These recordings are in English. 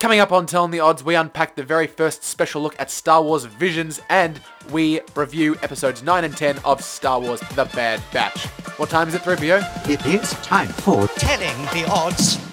Coming up on Telling the Odds, we unpack the very first special look at Star Wars Visions and we review episodes 9 and 10 of Star Wars The Bad Batch. What time is it, 3PO? It is time for telling the odds.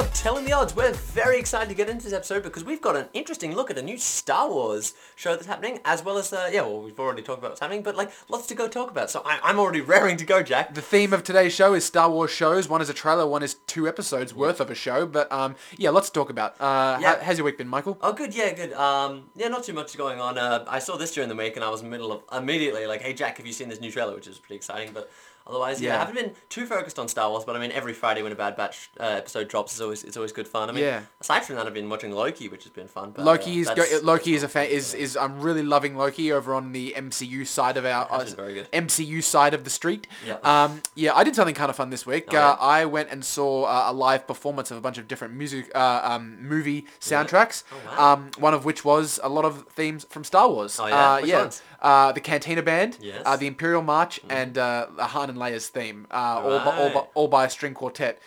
Of Telling the Odds. We're very excited to get into this episode because we've got an interesting look at a new Star Wars show that's happening as well as, uh, yeah, well we've already talked about what's happening, but like lots to go talk about. So I- I'm already raring to go, Jack. The theme of today's show is Star Wars shows. One is a trailer, one is two episodes worth of a show. But um, yeah, lots to talk about. Uh, Yeah. how, how's your week been, Michael? Oh, good, yeah, good. Um, yeah, not too much going on. Uh, I saw this during the week and I was in the middle of immediately like, hey Jack, have you seen this new trailer? Which is pretty exciting, but otherwise, yeah, Yeah. I haven't been too focused on Star Wars. But I mean, every Friday when a Bad Batch uh, episode drops, is always it's always good fun. I mean, Yeah. aside from that, I've been watching Loki, which has been fun. But, Loki uh, is go- Loki is a fan is is I'm really loving Loki over on the MCU side of our good. MCU side of the street. Yeah. Um, yeah, I did something kind of fun this week. Oh, yeah? uh, I went and saw uh, a live performance of a bunch of different music uh, um, movie soundtracks. Oh, wow. Um, one of which was a lot of themes from Star Wars. Oh, yeah? Uh, yeah. Uh, the Cantina Band, Yes. Uh, the Imperial March, and uh, the Han and Leia's theme, uh, all, by, all, by, all by a string quartet,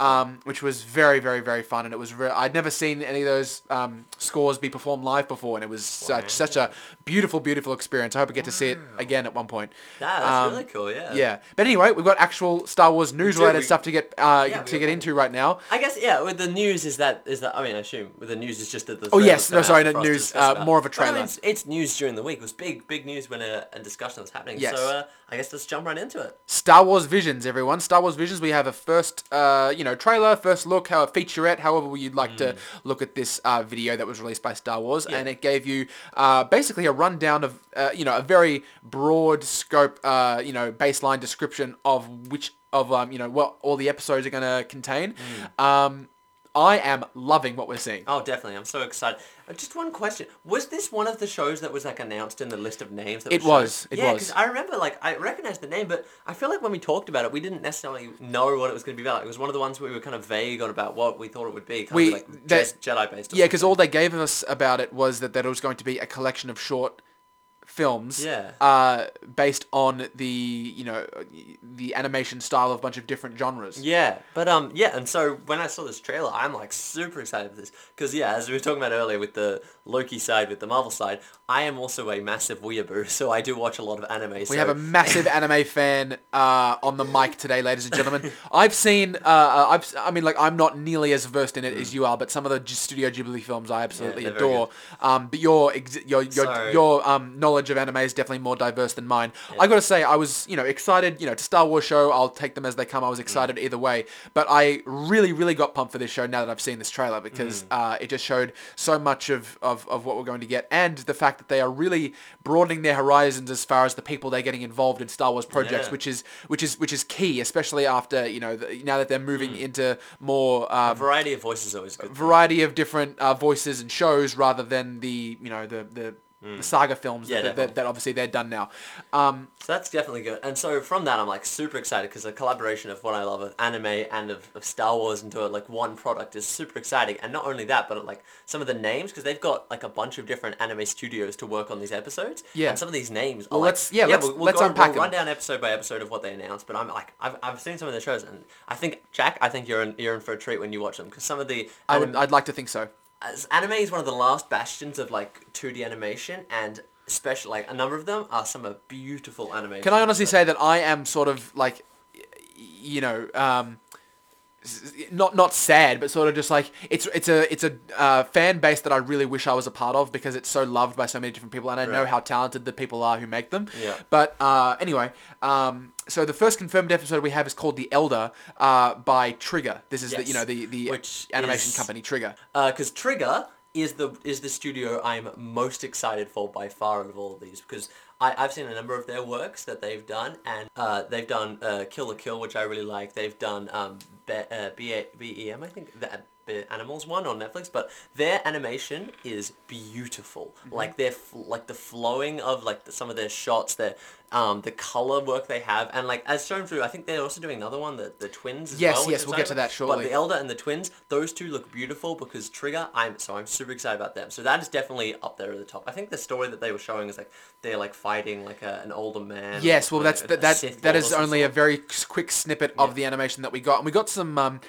um, which was very, very, very fun. And it was very, I'd never seen any of those um, scores be performed live before, and it was such, such a beautiful, beautiful experience. I hope I get to see it again at one point. Yeah, that's Um, really cool. Yeah. Yeah, but anyway, we've got actual Star Wars news related we- stuff to get uh, Yeah, to get into right now. I guess yeah. With the news is that is that I mean I assume with the news is just that the Oh, yes, no, sorry, no, for us to news, discuss uh, about. more of a But, I mean, trailer. it's, it's news during the week. It was big big news when a, a discussion was happening. Yes. So uh, I guess let's jump right into it. Star Wars Visions, everyone. Star Wars Visions. We have a first, uh, you know, trailer, first look, how a featurette, however you'd like to look at this uh, video that was released by Star Wars, Yeah. and it gave you uh, basically a rundown of, uh, you know, a very broad scope, uh, you know, baseline description of which of, um, you know, what all the episodes are going to contain. Um, I am loving what we're seeing. Oh, definitely. I'm so excited. Uh, Just one question: Was this one of the shows that was like announced in the list of names? That It shown? was, it yeah, was. because I remember like I recognized the name, but I feel like when we talked about it, we didn't necessarily know what it was going to be about. It was one of the ones where we were kind of vague on about what we thought it would be. Kind We- of like that- Jedi based. Yeah, because all they gave us about it was that, that it was going to be a collection of short films Yeah. uh, based on the you know the animation style of a bunch of different genres. Yeah, but um, yeah, and so when I saw this trailer, I'm like super excited for this because yeah, as we were talking about earlier with the Loki side, with the Marvel side, I am also a massive weeaboo, so I do watch a lot of anime. We have a massive anime fan uh, on the mic today, ladies and gentlemen. I've seen, uh, uh, I've, I mean, like I'm not nearly as versed in it as you are, but some of the Studio Ghibli films I absolutely Mm. adore. Um, but your ex- your your So- your um, knowledge of anime is definitely more diverse than mine. I got to say, I was you know excited. You know, to Star Wars show, I'll take them as they come. I was excited either way, but I really really got pumped for this show now that I've seen this trailer because uh, it just showed so much of, of of what we're going to get, and the fact that they are really broadening their horizons as far as the people they're getting involved in Star Wars projects, Yeah. which is which is which is key, especially after you know the, now that they're moving into more a um, variety of voices always good. variety of different uh, voices and shows rather than the you know the the, the saga films Yeah, that, that, that obviously they're done now. Um, So that's definitely good. And so from that, I'm like super excited because the collaboration of what I love of anime and of, of Star Wars into like one product is super exciting. And not only that, but like some of the names because they've got like a bunch of different anime studios to work on these episodes. Yeah. And some of these names. Are Well, like, let's- yeah, let's- we'll, we'll let's go, unpack we'll run down episode by episode of what they announced. But I'm like, I've, I've seen some of the shows, and I think Jack, I think you're in you're in for a treat when you watch them because some of the I would I'd like to think so. As anime is one of the last bastions of like 2D animation and special like a number of them are some of beautiful animation. Can I honestly say that I am sort of like, y- you know, um, not not sad, but sort of just like it's it's a it's a uh, fan base that I really wish I was a part of because it's so loved by so many different people, and I know how talented the people are who make them. Yeah. But uh, anyway, um, so the first confirmed episode we have is called The Elder uh, by Trigger. This is the you know the the Which animation is- company Trigger. because Uh, Trigger is the is the studio I'm most excited for by far out of all of these because I, I've seen a number of their works that they've done, and uh, they've done uh, Kill la Kill, which I really like. They've done um, Be- uh, B- BEM, I think, that the Animals one on Netflix, but their animation is beautiful. Mm-hmm. Like their like the flowing of like the, some of their shots, their um, the color work they have, and like as shown through, I think they're also doing another one, the the twins. As Yes, well, yes, we'll get to that shortly. But the elder and the twins, those two look beautiful because Trigger. I'm so I'm super excited about them. So that is definitely up there at the top. I think the story that they were showing is like they're like fighting like a, an older man. Yes, well, that's like, that. a That, that is only a very quick snippet of the animation that we got, and we got some. Um,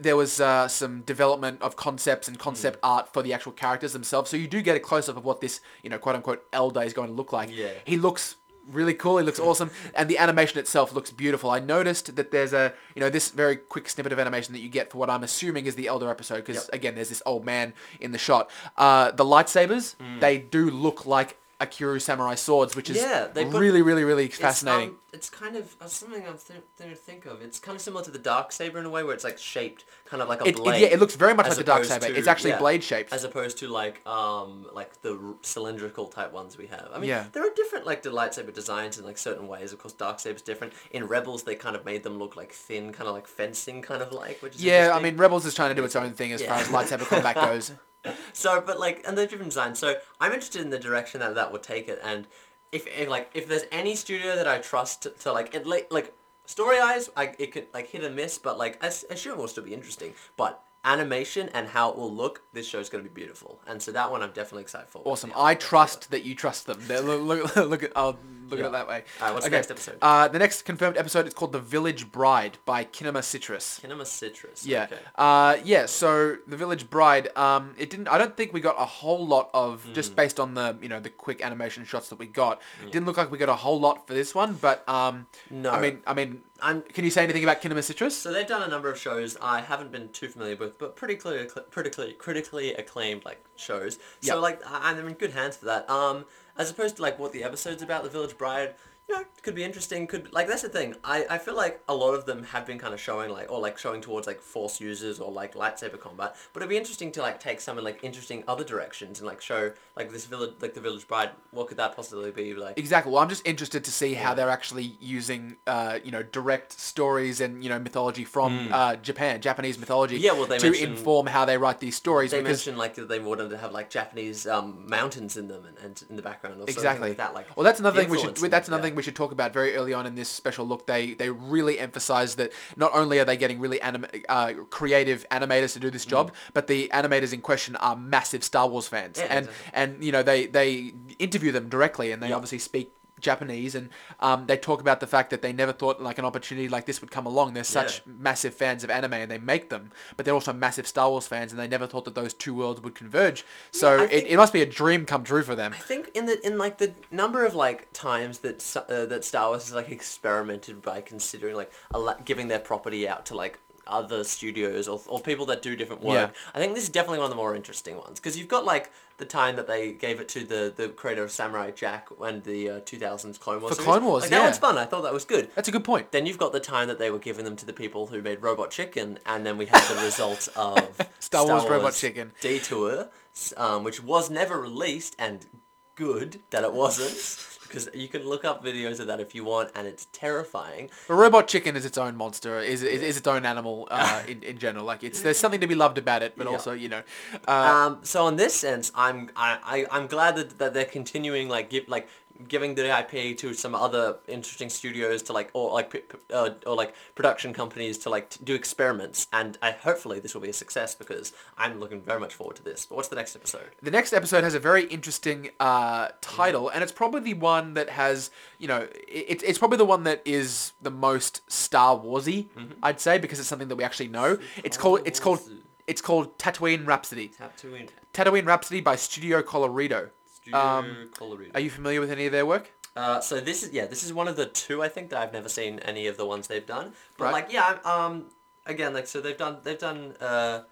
there was uh, some development of concepts and concept Hmm. art for the actual characters themselves, so you do get a close up of what this, you know, quote unquote Elder is going to look like. Yeah. he looks really cool. He looks awesome, and the animation itself looks beautiful. I noticed that there's a, you know, this very quick snippet of animation that you get for what I'm assuming is the Elder episode, because Yep. again, there's this old man in the shot. Uh, the lightsabers, Hmm. they do look like Akira samurai swords, which is Yeah, they put- really, really, really fascinating. um, it's kind of uh, something I'm th- th- think of. It's kind of similar to the dark saber in a way, where it's like shaped kind of like a It, it, blade. yeah, it looks very much like the dark saber. to- It's actually yeah, blade shaped. as opposed to like um like the r- cylindrical type ones we have. I mean, Yeah. there are different like the lightsaber designs in like certain ways. Of course, dark saber's different. In Rebels, they kind of made them look like thin, kind of like fencing, kind of like. Which is yeah, I mean, Rebels is trying to do its own thing as far as lightsaber combat goes. So, but like, and they're different designs. So, I'm interested in the direction that that would take it. And if, if like, if there's any studio that I trust to, to like, it like, like story eyes, I it could like hit and miss, but like, I, assume it will still be interesting. But animation and how it will look, this show's gonna be beautiful. And so that one I'm definitely excited for. Awesome. I trust that you trust them. Look, look, look at, I'll look at it that way. Alright, what's the next episode? Uh, the next confirmed episode is called The Village Bride by Kinema Citrus. Kinema Citrus. Yeah. Okay. Uh, yeah. So the Village Bride. Um, it didn't. I don't think we got a whole lot of Hmm. just based on the you know the quick animation shots that we got. It didn't look like we got a whole lot for this one. But um, No. I mean, I mean, I'm can you say anything about Kinema Citrus? So they've done a number of shows I haven't been too familiar with, but pretty clearly, critically, critically acclaimed like shows. So Yep. like I- I'm in good hands for that. Um, as opposed to like what the episode's about, The Village Bride. You know, could be interesting. Could like that's the thing. I, I feel like a lot of them have been kind of showing like or like showing towards like force users or like lightsaber combat. But it'd be interesting to like take some in like interesting other directions and like show like this village like the Village Bride. What could that possibly be like? Exactly. Well, I'm just interested to see how they're actually using, uh, you know, direct stories and you know mythology from uh, Japan, Japanese mythology. Yeah, well, they to inform how they write these stories. They because mentioned like that they wanted to have like Japanese um, mountains in them and, and in the background or something exactly like that. Like well, that's another thing we should. That's another yeah. thing we should talk about very early on in this special look. They they really emphasize that not only are they getting really anim- uh, creative animators to do this job, but the animators in question are massive Star Wars fans, Mm. Yeah, and exactly. and you know they they interview them directly, and they Yep. obviously speak. Japanese and um, they talk about the fact that they never thought like an opportunity like this would come along. They're such Yeah. massive fans of anime and they make them, but they're also massive Star Wars fans and they never thought that those two worlds would converge. So I it, it must be a dream come true for them. I think in the in like the number of like times that uh, that Star Wars has like experimented by considering like a lot, giving their property out to like other studios or, or people that do different work. Yeah. I think this is definitely one of the more interesting ones because you've got like the time that they gave it to the the creator of Samurai Jack and the uh, 2000s Clone Wars. For series. Clone Wars, like, yeah. that one's fun. I thought that was good. That's a good point. Then you've got the time that they were giving them to the people who made Robot Chicken, and then we had the result of Star Wars Robot Chicken. Detour, um, which was never released, and good that it wasn't, because you can look up videos of that if you want, and it's terrifying. A Robot Chicken is its own monster, is is, is its own animal uh, in, in general. Like it's there's something to be loved about it, but Yeah. also you know, uh, Um, so in this sense, I'm I, I I'm glad that, that they're continuing like give like giving the IP to some other interesting studios to like or like uh, or like production companies to like t- do experiments, and I hopefully this will be a success because I'm looking very much forward to this. But what's the next episode? the next episode has a very interesting uh, title, and it's probably the one that has you know it, it's it's probably the one that is the most Star Warsy, Mm-hmm. I'd say, because it's something that we actually know. It's called it's called it's called Tatooine Rhapsody. Tatooine Tatooine Rhapsody by Studio Colorido. Studio Um, Colorido. Are you familiar with any of their work? Uh, so this is yeah, this is one of the two I think that I've never seen any of the ones they've done. But Right. like yeah, um, again like so they've done they've done uh,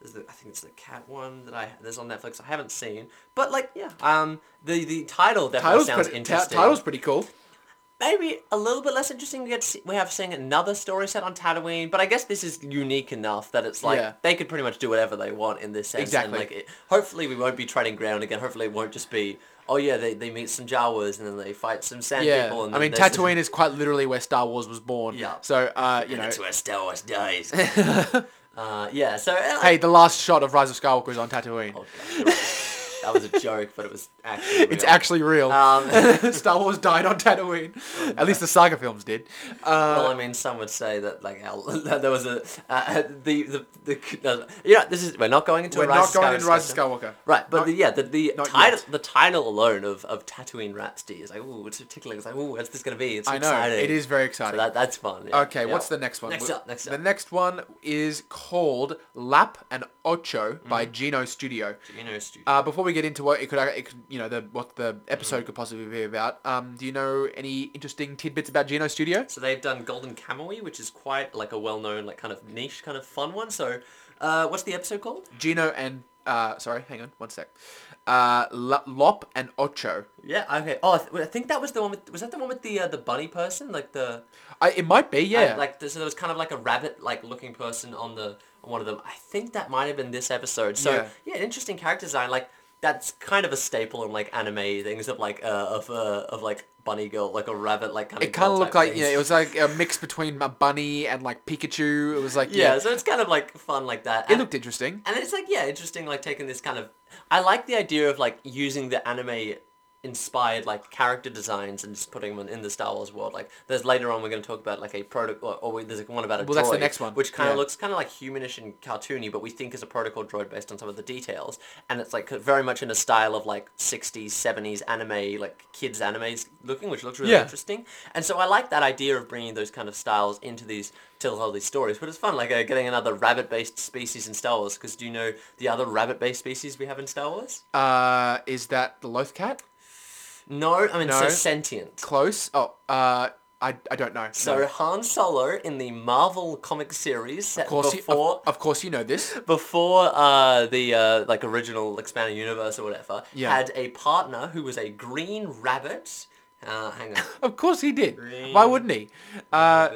the, I think it's the cat one that I there's on Netflix I haven't seen. But like yeah, um, the the title definitely Title's sounds pretty, ta- interesting. title's pretty cool. Maybe a little bit less interesting to get. To see, we have seeing another story set on Tatooine, but I guess this is unique enough that it's like Yeah. they could pretty much do whatever they want in this sense. Exactly. And like, it, hopefully, we won't be treading ground again. Hopefully, it won't just be. Oh yeah, they, they meet some Jawas and then they fight some sand Yeah, people. And I mean Tatooine is quite literally where Star Wars was born. Yeah. So uh, you and know, that's where Star Wars dies. uh, yeah, so uh, hey, the last shot of Rise of Skywalker is on Tatooine. Oh, God, you're right. That was a joke, but it was actually. It's real. actually real. Um, Star Wars died on Tatooine. At least the saga films did. Uh, well, I mean, some would say that like how, that there was a uh, the the the uh, yeah. This is we're not going into we're a Rise not going into Rise of. Skywalker. Right, but Not- the, yeah, the, the title yet. the title alone of, of Tatooine Rhapsody is like, ooh, it's particularly it's like, ooh, what's this gonna be? It's I know exciting. it is very So exciting. that that's fun. yeah, Okay, yeah. what's the next one? Next up, next up. The next one is called Lop and Ocho by Mm-hmm. Geno Studio. You know, Stu. Uh, before we get into what it could, it could you know, the what the episode could possibly be about, um, do you know any interesting tidbits about Geno Studio? So they've done Golden Kamuy, which is quite like a well-known, like kind of niche, kind of fun one. So, uh, what's the episode called? Geno and uh, sorry, hang on, one sec. Uh, L- Lop and Ocho. Yeah. Okay. Oh, I, th- I think that was the one with. Was that the one with the uh, the bunny person, like the I, it might be, yeah. Uh, like so there was kind of like a rabbit like looking person on the on one of them. I think that might have been this episode. So Yeah. yeah, interesting character design. Like that's kind of a staple in like anime things of like uh of uh of like bunny girl like a rabbit like kind of it kind of looked like you know, it was like a mix between a bunny and like Pikachu. It was like yeah, yeah, so it's kind of like fun like that. it And- looked interesting. And it's like, yeah, interesting, like taking this kind of. I like the idea of like using the anime inspired like character designs and just putting them in, the Star Wars world. Like, there's later on we're going to talk about like a protocol, or, we, there's one about a Well, droid, that's the next one. which kind of Yeah. looks kind of like humanish and cartoony, but we think is a protocol droid based on some of the details. And it's like very much in a style of like 60s, 70s anime, like kids animes looking, which looks really Yeah. interesting. And so I like that idea of bringing those kind of styles into these tell all these stories. But it's fun, like uh, getting another rabbit-based species in Star Wars. Because do you know the other rabbit-based species we have in Star Wars? Uh, is that the Loth Cat? No, I mean so sentient. Close. Oh, uh, I, I don't know. So No. Han Solo in the Marvel comic series set of course, you, before of, of course, you know this. before uh, the uh, like original expanded universe or whatever Yeah. had a partner who was a green rabbit. Uh, hang on. Of course, he did. Green Why wouldn't he? Uh,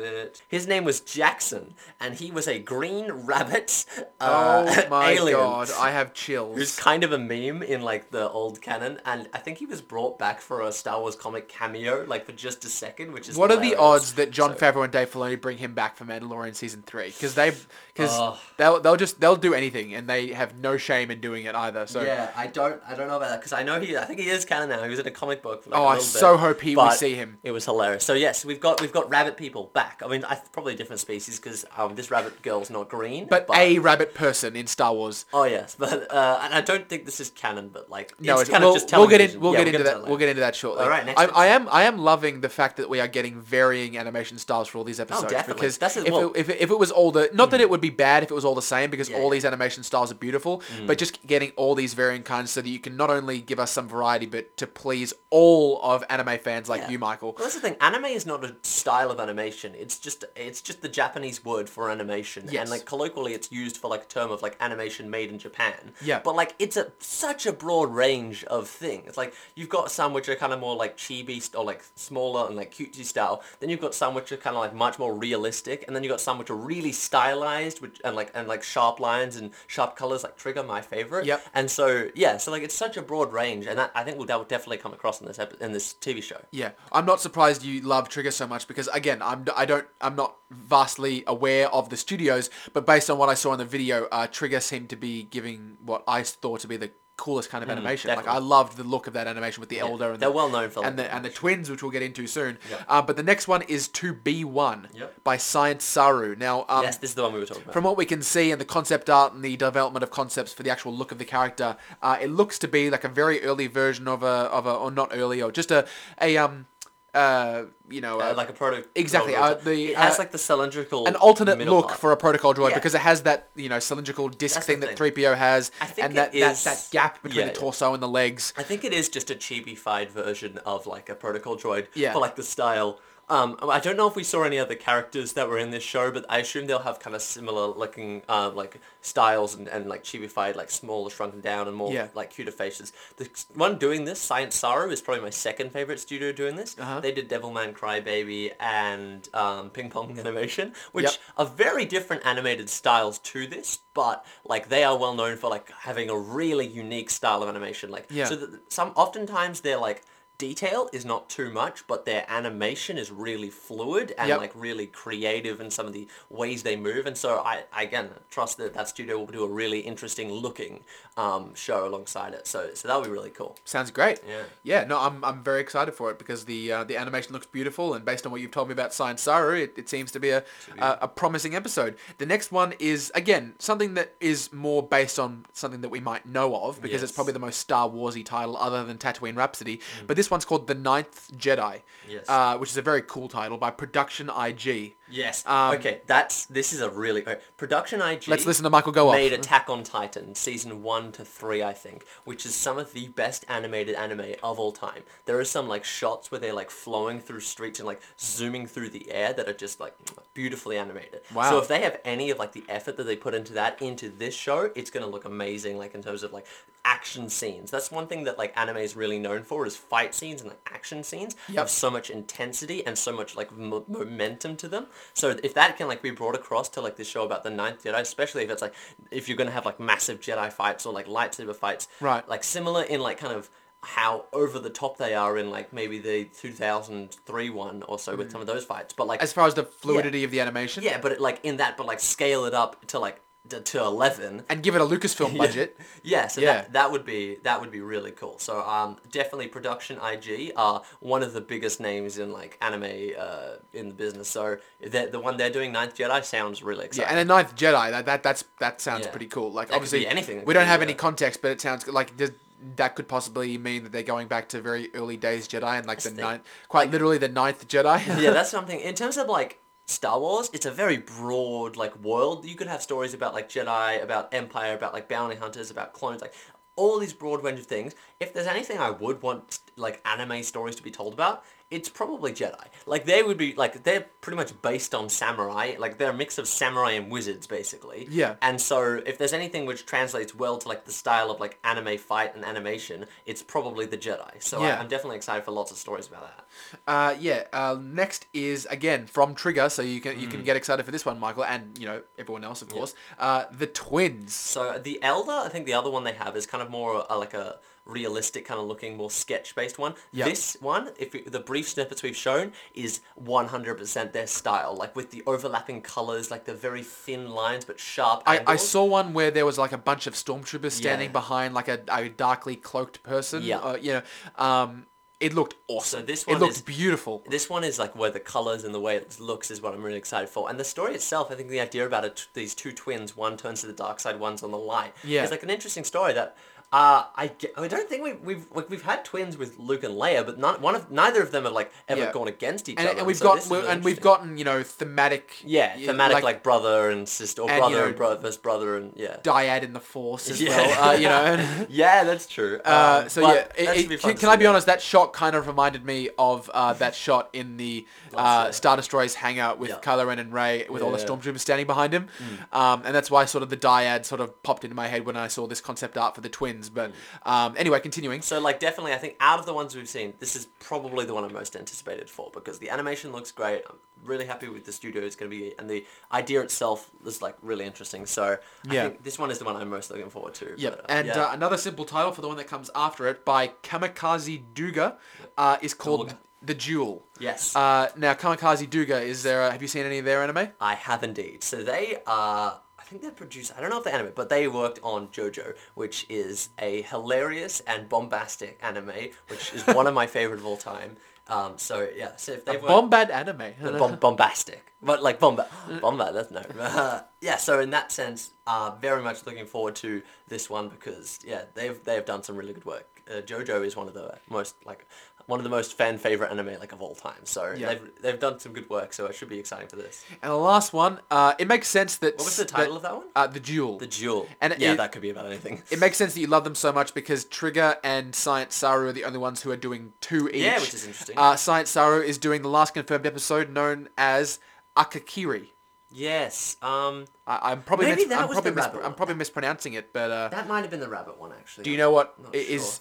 His name was Jaxxon, and he was a green rabbit uh, oh my alien. god, I have chills. Who's kind of a meme in like the old canon, and I think he was brought back for a Star Wars comic cameo, like for just a second, which is What are the hilarious. odds that Jon So- Favreau and Dave Filoni bring him back for Mandalorian season three? Because they, because they'll they'll just they'll do anything, and they have no shame in doing it either. So Yeah, I don't, I don't know about that because I know he, I think he is canon now. He was in a comic book. For like Oh, a I little so bit, hope he- we but see him. It was hilarious. So yes, we've got we've got rabbit people back. I mean, I, probably a different species because um, this rabbit girl's not green. but, a rabbit person in Star Wars. Oh yes, but uh, and I don't think this is canon, but like No, it's it's, kind we'll, of just we'll get in. television. We'll Yeah, get into that. We'll get into that shortly. All right, next I. I am. I am loving the fact that we are getting varying animation styles for all these episodes. Oh, definitely. Because That's it, if, well- it, if, it, if it was all the, not that it would be bad if it was all the same, because Yeah, all yeah. Mm. these animation styles are beautiful, but just getting all these varying kinds so that you can not only give us some variety, but to please all of anime fans like Yeah. you, Michael. Well, that's the thing. Anime is not a style of animation. It's just it's just the Japanese word for animation, Yes. and like colloquially, it's used for like a term of like animation made in Japan. Yeah. But like it's a such a broad range of things. Like you've got some which are kind of more like chibi or like smaller and like cutesy style. Then you've got some which are kind of like much more realistic, and then you've got some which are really stylized, which and like and like sharp lines and sharp colors. Like Trigger, my favorite. Yep. And so yeah, so like it's such a broad range, and that I think will that will definitely come across in this epi- in this TV show. Yeah, I'm not surprised you love Trigger so much because again, I'm I don't I'm not vastly aware of the studios, but based on what I saw in the video, uh, Trigger seemed to be giving what I thought to be the coolest kind of animation. Like I Mm, loved the look of that animation with the elder and they're the, well known for and the and the twins, which we'll get into soon. Yep. Uh, but the next one is To Be One Yep. by Science Saru. Now, um, yes, this is the one we were talking about. from what we can see in the concept art and the development of concepts for the actual look of the character, uh, it looks to be like a very early version of a of a or not early or just a a um uh you know Uh, uh, like a proto. Exactly, proto- uh, the, it has uh, like the cylindrical. an alternate look part. for a protocol droid Yeah. because it has that you know cylindrical disc the thing that thing. 3PO has I think and that, that is- that gap between yeah, the yeah. torso and the legs. I think it is just a chibi-fied version of like a protocol droid Yeah. for like the style. Um, I don't know if we saw any other characters that were in this show, but I assume they'll have kind of similar looking, uh, like styles and, and like chibified, like smaller, shrunken down, and more Yeah. like cuter faces. The one doing this, Science Saru, is probably my second favorite studio doing this. Uh-huh. They did Devilman Crybaby and um, Ping Pong Animation, which Yep. are very different animated styles to this, but like they are well known for like having a really unique style of animation. Like Yeah. so, some oftentimes they're like detail is not too much, but their animation is really fluid and Yep. like really creative in some of the ways they move. And so I, again trust that that studio will do a really interesting looking um, show alongside it. So so that'll be really cool. Sounds great. Yeah. Yeah, no, I'm, I'm very excited for it because the uh, the animation looks beautiful, and based on what you've told me about Science Saru, it, it seems to be a, a a promising episode. The next one is again something that is more based on something that we might know of because it's probably the most Star Warsy title other than Tatooine Rhapsody. But this one's called The Ninth Jedi, Yes. uh, which is a very cool title by Production IG. Yes. Um, okay, that's this is a really okay. production IG. Let's listen to Michael go off. made Attack on Titan season one to three, I think, which is some of the best animated anime of all time. There are some like shots where they're like flowing through streets and like zooming through the air that are just like beautifully animated. Wow. So if they have any of like the effort that they put into that into this show, it's gonna look amazing. Like in terms of like action scenes. That's one thing that like anime is really known for is fight scenes and like action scenes Yep. have so much intensity and so much like mo- momentum to them. So if that can like be brought across to like this show about the ninth Jedi, especially if it's like if you're gonna have like massive Jedi fights or like lightsaber fights, Right. Like similar in like kind of how over the top they are in like maybe the 2003 one or so with hmm. some of those fights, but like As far as the fluidity of the animation, yeah, but it, like in that, but like scale it up to like to, to 11 and give it a Lucasfilm budget. yeah, so Yeah. That, that would be that would be really cool. So um, definitely production IG are one of the biggest names in like anime uh, in the business. So the the one they're doing Ninth Jedi sounds really exciting Yeah, and a ninth Jedi. That, that that's that sounds Yeah. pretty cool. Like That obviously, anything. We don't have uh, any context, but it sounds like does, that could possibly mean that they're going back to very early days Jedi and like the the- ninth, quite literally the ninth Jedi. yeah, that's something. In terms of like Star Wars, it's a very broad like world. You could have stories about like Jedi, about Empire, about like bounty hunters, about clones, like all these broad range of things. If there's anything I would want like anime stories to be told about, it's probably Jedi. Like they would be like they're pretty much based on samurai. Like they're a mix of samurai and wizards basically. Yeah. And so if there's anything which translates well to like the style of like anime fight and animation, it's probably the Jedi. So Yeah. I, I'm definitely excited for lots of stories about that. Uh, yeah. Uh, next is again from Trigger, so you can you Mm. can get excited for this one, Michael, and you know everyone else, of course. Uh, the twins. So the Elder, I think the other one they have is kind of more uh, like a realistic kind of looking, more sketch based one. Yep. This one, if you, the brief snippets we've shown, is 100% their style, like with the overlapping colors, like the very thin lines but sharp. I, I saw one where there was like a bunch of stormtroopers standing Yeah. behind like a, a darkly cloaked person. Yeah. Uh, you know, um, it looked awesome. So this it one looked is- beautiful. This one is like where the colors and the way it looks is what I'm really excited for. And the story itself, I think the idea about it, these two twins, one turns to the dark side, one's on the light, Yeah. is like an interesting story that uh, I, I don't think we've we've like, we've had twins with Luke and Leia, but none, one of neither of them have like ever Yeah. gone against each and, other. and we've so got this is really and we've interesting. gotten you know thematic yeah thematic like, brother and sister or and, you brother know, and brother versus brother and yeah dyad in the force as well uh, you know and, yeah that's true. uh, Um, so but yeah it- should it- fun can, to can I see, be honest that shot kind of reminded me of uh, that shot in the uh, Star Destroyer's hangout with Yeah. Kylo Ren and Rey with all the Yeah. stormtroopers standing behind him Mm. um, and that's why sort of the dyad sort of popped into my head when I saw this concept art for the twins but um, anyway continuing So like definitely, I think out of the ones we've seen, this is probably the one I'm most anticipated for because the animation looks great. I'm really happy with the studio it's going to be, and the idea itself is like really interesting. So I Yeah. think this one is the one I'm most looking forward to. Yep, but, uh, and yeah. uh, another simple title for the one that comes after it by Kamikaze Duga uh, is called Duga. The Jewel. yes, Uh, now, Kamikaze Duga, is there? A, have you seen any of their anime? I have indeed. So they are. I think they're produced. I don't know if they're anime, but they worked on JoJo, which is a hilarious and bombastic anime, which is one of my favorite of all time. Um, so yeah, so if they've worked- Bombad anime. Bom- bombastic, but like bomba, bomba. That's no. Uh, yeah. So in that sense, uh, very much looking forward to this one because yeah, they've they've done some really good work. Uh, JoJo is one of the most like one of the most fan favorite anime like of all time. So Yeah. they've they've done some good work. So it should be exciting for this. and the last one, uh, it makes sense that What was the title of that one? Uh, the Jewel. The Jewel. And yeah, it- that could be about anything. it makes sense that you love them so much because Trigger and Science Saru are the only ones who are doing two each. Yeah, which is interesting. Uh, Science Saru is doing the last confirmed episode known as Akakiri. Yes. Um, I, I'm probably Maybe mis- that I'm was probably the mis- rabbit I'm one. probably mispronouncing it, but uh, that might have been the rabbit one actually. do you know what Not i- is?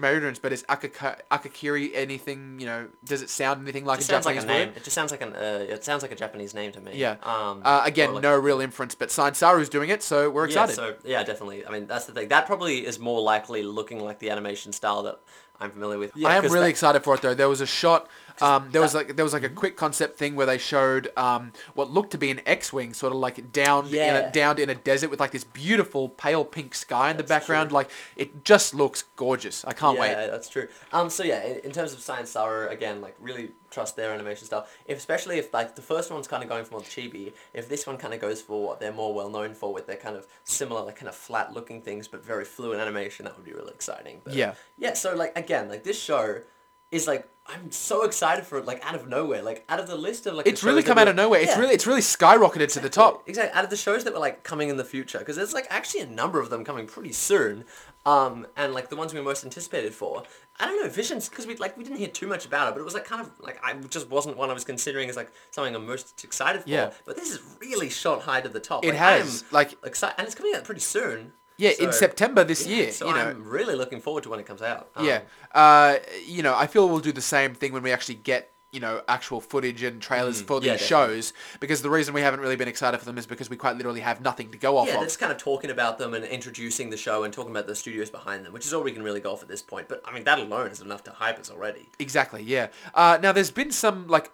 My ignorance, but is Akaka- Akakiri anything? You know, does it sound anything like It a sounds Japanese like a name. word? It just sounds like an. Uh, it sounds like a Japanese name to me. Yeah. Um, Uh, or again, like- no real inference, but Science Saru's doing it, so we're Yeah, excited. so yeah, definitely. I mean, that's the thing. That probably is more likely looking like the animation style that I'm familiar with. Yeah, I am 'cause really that- excited for it though. There was a shot. Um, there was like there was like a quick concept thing where they showed um, what looked to be an X-wing, sort of like down in a, down in a desert with like this beautiful pale pink sky in the background. true. Like it just looks gorgeous. I can't yeah, wait. Yeah, that's true. Um, so yeah, in, in terms of Science Saru, again, like really trust their animation style. If especially if like the first one's kind of going for more chibi, if this one kind of goes for what they're more well known for with their kind of similar, like kind of flat looking things but very fluid animation, that would be really exciting. But, Yeah. Yeah. So like again, like this show is like I'm so excited for it. Like out of nowhere, like out of the list of like It's really come out of nowhere. It's really it's really skyrocketed to the top. Exactly. Out of the shows that were like coming in the future, because there's like actually a number of them coming pretty soon. Um, and like the ones we were most anticipated for. I don't know, Visions, because we like we didn't hear too much about it, but it was like kind of like I just wasn't one I was considering as like something I'm most excited for. Yeah. But this is really shot high to the top. It Like, has, like- excited, and it's coming out pretty soon. Yeah, in September this yeah, year. So you know, I'm really looking forward to when it comes out. Um, yeah. Uh, you know, I feel we'll do the same thing when we actually get you know actual footage and trailers for these Mm, yeah, shows because the reason we haven't really been excited for them is because we quite literally have nothing to go off Yeah, of. they're just kind of talking about them and introducing the show and talking about the studios behind them, which is all we can really go off at this point. But I mean, that alone is enough to hype us already. Exactly, yeah. Uh, now, there's been some like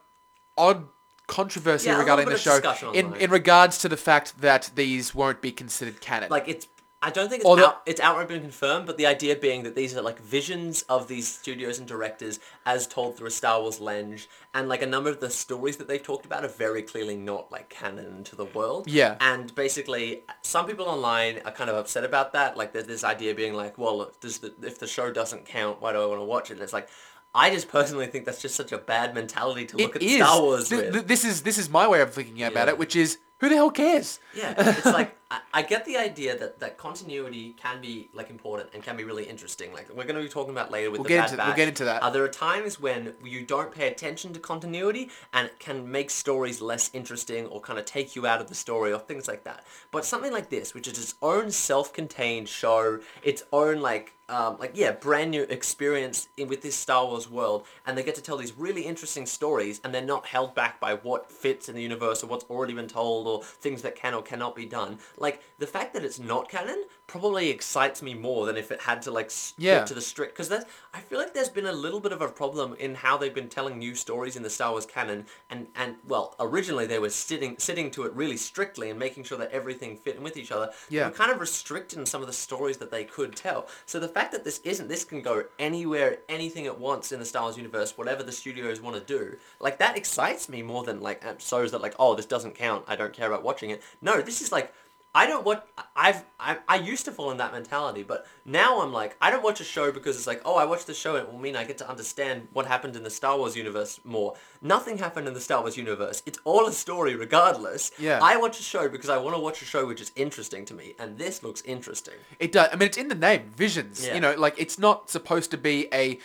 odd controversy Yeah, regarding the show in in regards to the fact that these won't be considered canon. like it's I don't think it's out, it's outright been confirmed, but the idea being that these are like visions of these studios and directors as told through a Star Wars lens, and like a number of the stories that they've talked about are very clearly not like canon to the world. Yeah. And basically, some people online are kind of upset about that. Like there's this idea being like, well, if, the, if the show doesn't count, why do I want to watch it? And it's like. I just personally think that's just such a bad mentality to look it at is. Star Wars Th- with. th- this is this is my way of thinking about Yeah. it, which is who the hell cares? Yeah, it's like I, I get the idea that, that continuity can be like important and can be really interesting. Like we're going to be talking about later with We'll the get Bad into- we'll get into that. Uh, there are times when you don't pay attention to continuity and it can make stories less interesting or kind of take you out of the story or things like that. But something like this, which is its own self-contained show, its own like um, like yeah, brand new experience in, with this Star Wars world, and they get to tell these really interesting stories, and they're not held back by what fits in the universe or what's already been told or things that can or cannot be done. Like the fact that it's not canon probably excites me more than if it had to like stick Yeah. to the strict because that's I feel like there's been a little bit of a problem in how they've been telling new stories in the Star Wars canon, and and well, originally they were sitting sitting to it really strictly and making sure that everything fit in with each other. Yeah. were kind of restricting some of the stories that they could tell. So the fact that this isn't, this can go anywhere, anything it wants in the Star Wars universe, whatever the studios want to do. Like that excites me more than like shows that like, oh, this doesn't count. I don't care about watching it. No, this is like. I don't watch. I've I, I used to fall in that mentality, but now I'm like I don't watch a show because it's like oh I watched the show and it will mean I get to understand what happened in the Star Wars universe more. Nothing happened in the Star Wars universe. It's all a story regardless. Yeah. I watch a show because I want to watch a show which is interesting to me, and this looks interesting. It does. I mean, it's in the name, visions. Yeah. You know, like it's not supposed to be a,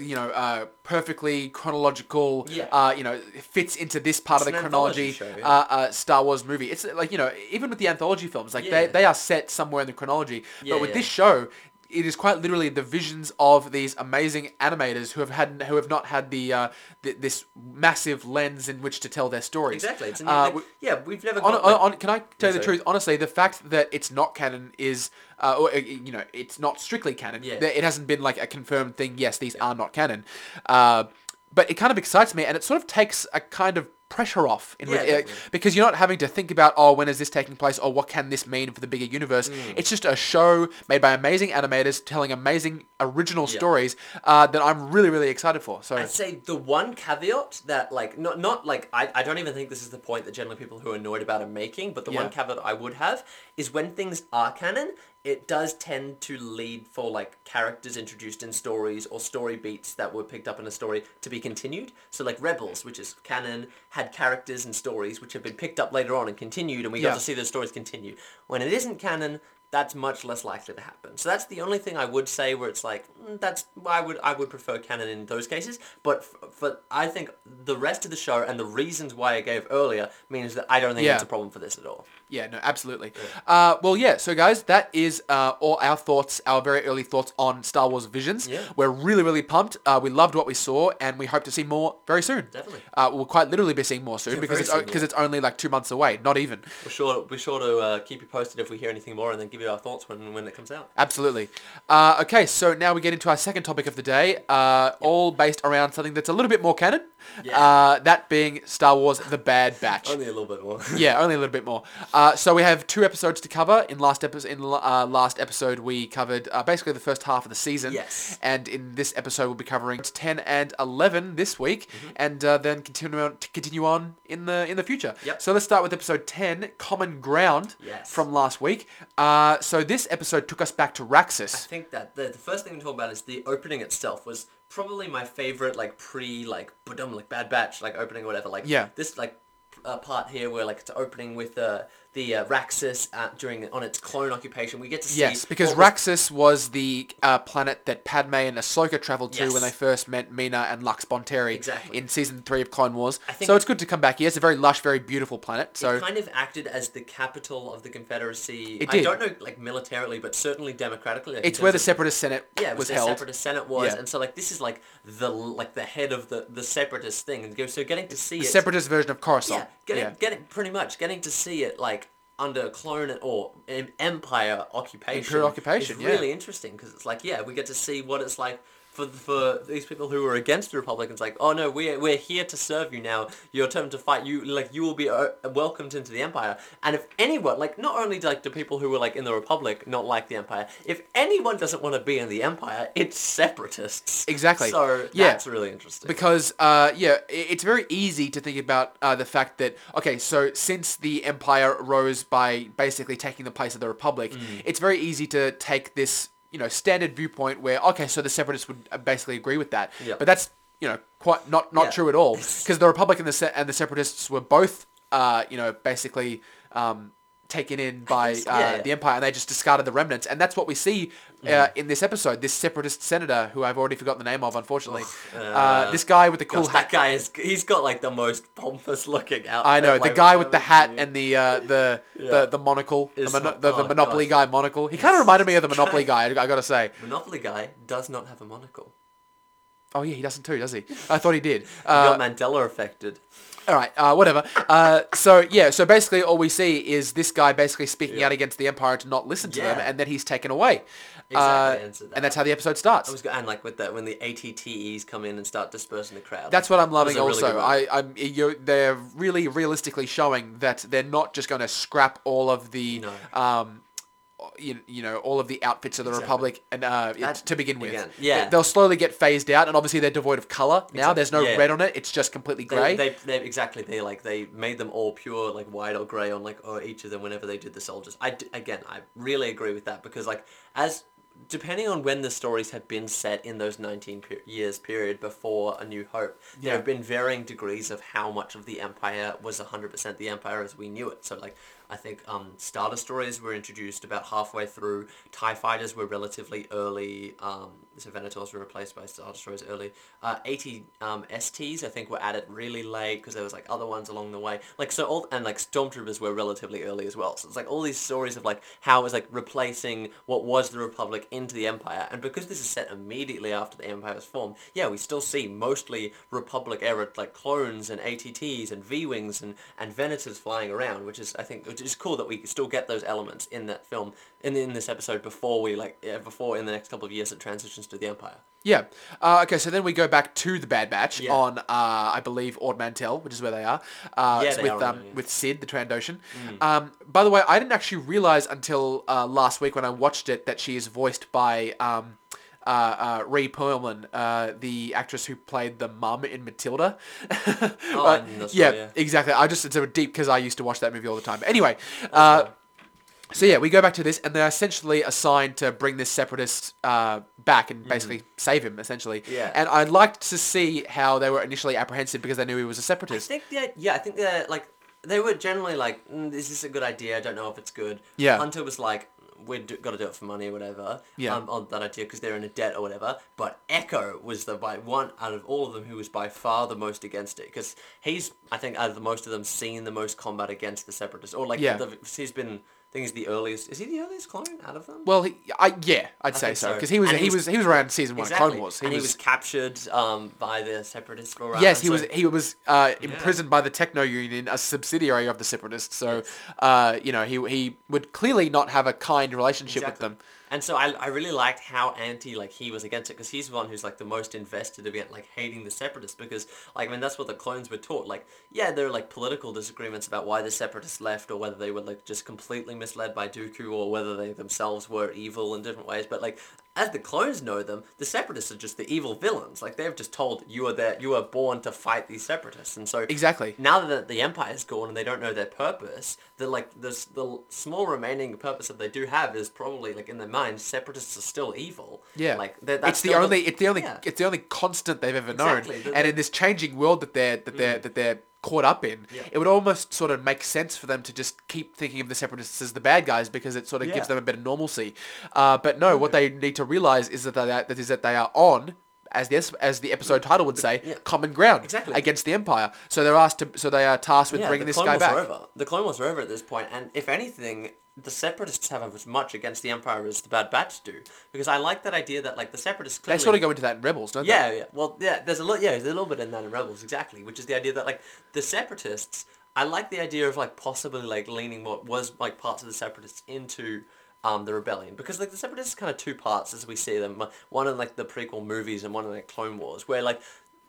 you know, uh, perfectly chronological. Yeah. Uh, you know, fits into this part It's of the chronology. show, yeah. uh, uh, Star Wars movie. It's like you know, even with the anthology films, like they Yeah. they are set somewhere in the chronology. Yeah, but with yeah. this show. It is quite literally the visions of these amazing animators who have had who have not had the, uh, th- this massive lens in which to tell their stories. Exactly. It's a new, Uh, yeah, we've never on, got, on, like- on, can I tell you the sorry. truth? Honestly, the fact that it's not canon is, uh, or, uh, you know, it's not strictly canon. Yeah. It hasn't been like a confirmed thing. Yes, these are not canon. Uh, but it kind of excites me, and it sort of takes a kind of pressure off in Yeah, definitely. because you're not having to think about oh when is this taking place or what can this mean for the bigger universe Mm. it's just a show made by amazing animators telling amazing original Yeah. stories uh, that i'm really really excited for so I'd say the one caveat that like not not like I, I don't even think this is the point that generally people who are annoyed about are making, but the Yeah. one caveat I would have is when things are canon, it does tend to lead for like characters introduced in stories or story beats that were picked up in a story to be continued. So like Rebels, which is canon, had characters and stories which have been picked up later on and continued and we Yeah. got to see those stories continue. When it isn't canon, that's much less likely to happen. So that's the only thing I would say where it's like mm, that's I would I would prefer canon in those cases. But f- for I think the rest of the show and the reasons why I gave earlier means that I don't think Yeah. it's a problem for this at all. Yeah, no, absolutely. Uh, well, yeah. So, guys, that is uh, all our thoughts, our very early thoughts on Star Wars Visions. Yeah. We're really, really pumped. Uh, we loved what we saw, and we hope to see more very soon. Definitely. Uh, we'll quite literally be seeing more soon because very it's soon, because yeah. it's only like two months away. Not even. We're sure we're sure to uh, keep you posted if we hear anything more and then give you our thoughts when when it comes out. Absolutely. Uh, okay, so now we get into our second topic of the day, uh, all based around something that's a little bit more canon. Yeah. Uh, that being Star Wars: The Bad Batch. Only a little bit more. yeah, only a little bit more. Uh, so we have two episodes to cover. In last episode, in uh, last episode, we covered uh, basically the first half of the season. Yes. And in this episode, we'll be covering ten and eleven this week, Mm-hmm. and uh, then continue on to continue on in the in the future. Yep. So let's start with episode ten, Common Ground, Yes. from last week. Uh, so this episode took us back to Raxus. I think that the, the first thing to talk about is the opening itself was probably my favorite like pre like like Bad Batch like opening or whatever like Yeah. this like uh, part here where like it's opening with uh, the uh, Raxus uh, during on its clone occupation we get to see Yes, because what was- Raxus was the uh, planet that Padme and Ahsoka traveled to Yes. when they first met Mina and Lux Bonteri Exactly. in season three of Clone Wars. So it's good to come back here. It's a very lush, very beautiful planet. So it kind of acted as the capital of the Confederacy. It did. I don't know, like militarily, but certainly democratically. like, it's where the Separatist Senate yeah, it was was, the held. separatist senate was, Yeah. and so like this is like the like the head of the the separatist thing, and so getting to see The it, Separatist version of Coruscant. yeah, getting yeah. getting pretty much getting to see it like under clone or empire occupation. Imperial occupation, is yeah. really interesting because it's like yeah, we get to see what it's like. For, for these people who are against the Republicans, like, oh no, we're, we're here to serve you now. Your turn to fight. You like you will be uh, welcomed into the Empire. And if anyone, like, not only like the people who were like in the Republic not like the Empire, if anyone doesn't want to be in the Empire, it's separatists. Exactly. So Yeah. that's really interesting. because uh, yeah, it's very easy to think about uh, the fact that okay, so since the Empire rose by basically taking the place of the Republic, Mm. it's very easy to take this you know standard viewpoint where okay, so the Separatists would uh, basically agree with that, Yeah. but that's you know quite not not Yeah. true at all because the Republic and the Se- and the Separatists were both uh, you know basically. Um, taken in by uh, yeah, yeah. the Empire, and they just discarded the remnants, and that's what we see uh, in this episode. This separatist senator, who I've already forgotten the name of, unfortunately, uh, uh, this guy with the cool Gosh, hat. that guy is he's got like the most pompous looking outfit. I know the guy with the hat and the uh, the, the Yeah. the monocle, the, It's mono- not- the, the oh, Monopoly gosh. guy monocle. He kind of reminded me of the Monopoly guy. I, gotta say. Monopoly guy does not have a monocle. Oh yeah, he doesn't too, does he? I thought he did. He Uh, got Mandela affected. All right, uh, whatever. Uh, so yeah, so basically all we see is this guy basically speaking Yeah. out against the Empire to not listen to them, and then he's taken away. Exactly, Uh, and so and that's how the episode starts. I was go- and like with that when the ATTEs come in and start dispersing the crowd. That's what I'm loving. a really also. I, I'm you're, they're really realistically showing that they're not just going to scrap all of the, No. um, you, you know, all of the outfits of the Exactly. Republic and uh, to begin with. again, yeah. they'll slowly get phased out, and obviously they're devoid of color now. Exactly, There's no yeah. red on it; it's just completely grey. They, they, exactly they like they made them all pure like white or gray on like or each of them whenever they did the soldiers. I again I really agree with that because like as depending on when the stories have been set in those 19 per- years period before A New Hope, there Yeah. have been varying degrees of how much of the Empire was 100% the Empire as we knew it. So like I think um, Star Destroyers were introduced about halfway through. Tie Fighters were relatively early. Um, so Venators were replaced by Star Destroyers early. Uh, 80 um, STs I think were added really late because there was like other ones along the way. Like so all and like Stormtroopers were relatively early as well. So it's like all these stories of like how it was like replacing what was the Republic into the Empire. And because this is set immediately after the Empire was formed, yeah, we still see mostly Republic era like clones and ATTs and V-wings and and Venators flying around, which is I think which is cool that we still get those elements in that film in in this episode before we like yeah, before in the next couple of years it transitions to the Empire. Yeah. Uh, okay, so then we go back to the Bad Batch Yeah. on, uh, I believe, Ord Mantell, which is where they are. Uh, Yeah, they with are um, there, yeah. Mm. with Cid, the Trandoshan. Um, by the way, I didn't actually realize until uh, last week when I watched it that she is voiced by um, uh, uh, Rhea Perlman, uh, the actress who played the mum in Matilda. Oh, Uh, Australia. yeah, exactly. I just it's so deep because I used to watch that movie all the time. But anyway, uh, so yeah, we go back to this, and they're essentially assigned to bring this separatist uh, back and basically save him, essentially. Mm-hmm. Yeah. And I liked to see how they were initially apprehensive because they knew he was a separatist. I think yeah, yeah, I think they're like they were generally like, mm, is this a good idea? I don't know if it's good. Yeah. Hunter was like, we've got to do it for money or whatever. Yeah. Um, on that idea because they're in a debt or whatever. But Echo was the by one out of all of them who was by far the most against it because he's I think out of the most of them seen the most combat against the separatists or like Yeah. the, he's been. I think he's the earliest. Is he the earliest clone out of them? Well, he, I yeah, I'd say think so so. because he was And he was he was around season one of Exactly. Clone Wars. He and was, he was captured um, by the separatists. Whatever, yes, he so- was he was uh, imprisoned by the Techno Union, a subsidiary of the Separatists. So, uh, you know, he he would clearly not have a kind relationship with them. And so I, I really liked how anti like he was against it because he's the one who's like the most invested against like hating the separatists because like I mean that's what the clones were taught. Like yeah there are like political disagreements about why the separatists left or whether they were like just completely misled by Dooku or whether they themselves were evil in different ways but like as the clones know them the separatists are just the evil villains like they've just told you are there you are born to fight these separatists and so Exactly. now that the empire's gone and they don't know their purpose, the like the the small remaining purpose that they do have is probably like in their minds, separatists are still evil. Yeah, like it's the only it's the only yeah. it's the only constant they've ever known. The- and in this changing world that they're that they're mm. that they're caught up in, Yeah. it would almost sort of make sense for them to just keep thinking of the separatists as the bad guys because it sort of Yeah. gives them a bit of normalcy. Uh, but no, what they need to realize is that they are, that is that they are on. As the as the episode title would say, Yeah. common ground Exactly. against the Empire. So they're asked to, so they are tasked with yeah, bringing the this Clone guy Wars back. Are over. The Clone Wars are over at this point, and if anything, the separatists have as much against the Empire as the Bad Batch do. Because I like that idea that like the separatists They clearly sort of go into that in Rebels, don't they? Yeah, yeah. Well, yeah. There's a little, yeah. There's a little bit in that in Rebels, exactly. Which is the idea that like the separatists. I like the idea of like possibly like leaning what was like parts of the separatists into um, the rebellion because like the separatists are kind of two parts as we see them. One in like the prequel movies and one in like Clone Wars, where like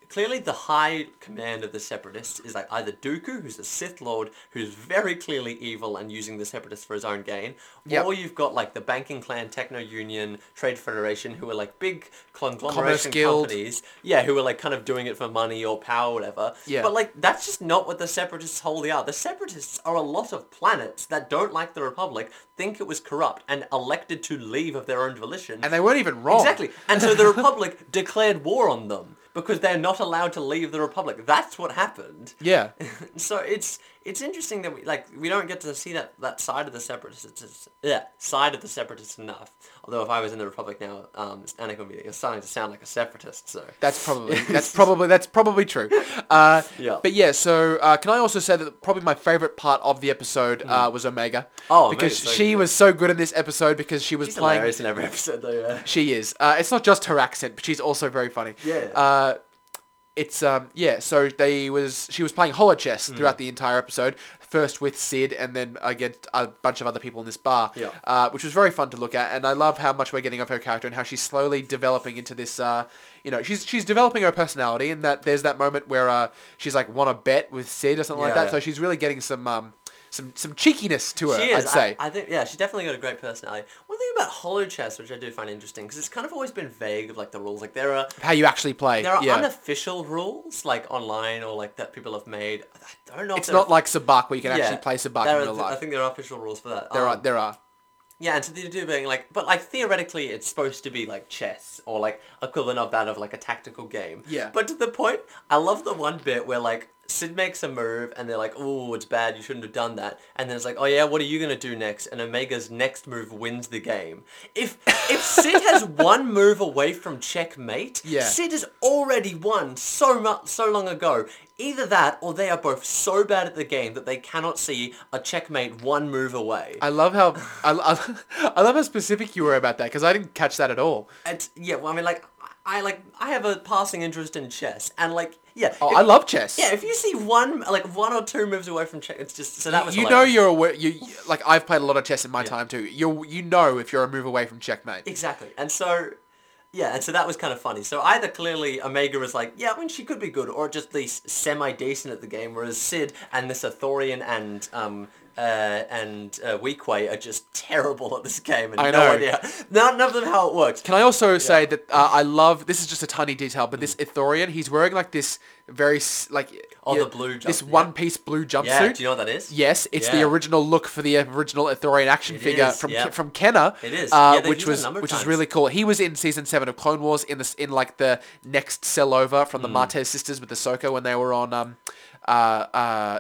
clearly the high command of the separatists is like either Dooku, who's a Sith Lord, who's very clearly evil and using the separatists for his own gain, Yep. or you've got like the Banking Clan, Techno Union, Trade Federation, who are like big conglomeration companies, yeah, who are like kind of doing it for money or power, or whatever. Yeah. But like that's just not what the separatists wholly are. The separatists are a lot of planets that don't like the Republic, think it was corrupt, and elected to leave of their own volition. And they weren't even wrong. Exactly. And so the Republic declared war on them because they're not allowed to leave the Republic. That's what happened. Yeah. so it's it's interesting that we like we don't get to see that that side of the separatists yeah side of the separatists enough. Although if I was in the Republic now, um, Anakin would be you're starting to sound like a separatist. So That's probably that's probably that's probably true. Uh, Yeah. But yeah, so uh, can I also say that probably my favorite part of the episode uh, was Omega. Mm. Oh, because Omega's so she good. was so good in this episode because she was she's playing. hilarious in every episode though. Yeah. She is. Uh, it's not just her accent, but she's also very funny. Yeah. It's um yeah. So they was she was playing holo chess Mm. throughout the entire episode. First with Cid, and then against a bunch of other people in this bar. Yeah. Uh, which was very fun to look at, and I love how much we're getting of her character and how she's slowly developing into this. Uh, you know, she's she's developing her personality, and that there's that moment where uh, she's like want to bet with Cid or something like that. yeah. So she's really getting some um some some cheekiness to her. She is. I'd say. I, I think yeah, she's definitely got a great personality. One thing about holo chess, which I do find interesting, because it's kind of always been vague of like the rules. Like there are how you actually play. there are yeah. unofficial rules like online or like that people have made. I don't know. it's not like Sabacc where you can Yeah, actually play Sabacc in are- real life. I think there are official rules for that. there Um, are there are. Yeah, and so the do being like, but like theoretically, it's supposed to be like chess or like equivalent of that of like a tactical game. Yeah. But to the point, I love the one bit where like Cid makes a move and they're like, "Oh, it's bad. You shouldn't have done that." And then it's like, "Oh yeah, what are you gonna do next?" And Omega's next move wins the game. If if Cid has one move away from checkmate, Yeah. Cid has already won so much so long ago. Either that, or they are both so bad at the game that they cannot see a checkmate one move away. I love how I, I, I love how specific you were about that because I didn't catch that at all. And yeah, well, I mean, like, I like, I have a passing interest in chess, and like, yeah. Oh, if- I love chess. Yeah, if you see one, like, one or two moves away from check, it's just so that was. you know you're aware. You like I've played a lot of chess in my time too. You you know if you're a move away from checkmate. exactly, and so. Yeah, and so that was kind of funny. So either clearly Omega was like, yeah, I mean, she could be good, or just least semi-decent at the game, whereas Cid and this Ithorian and um uh, and uh, Weequay are just terrible at this game, and I no know. idea, none, none of them how it works. Can I also say that uh, I love this is just a tiny detail, but this Ithorian he's wearing like this very like Oh, yeah, the blue jump- this yeah. one piece blue jumpsuit. Yeah, do you know what that is? Yes, it's the original look for the original Ithorian action It figure is, from yeah. from Kenner. It is. uh, Yeah, which was which was times. really cool. He was in season seven of Clone Wars in this in like the next cell over from the Martez sisters with Ahsoka when they were on um uh uh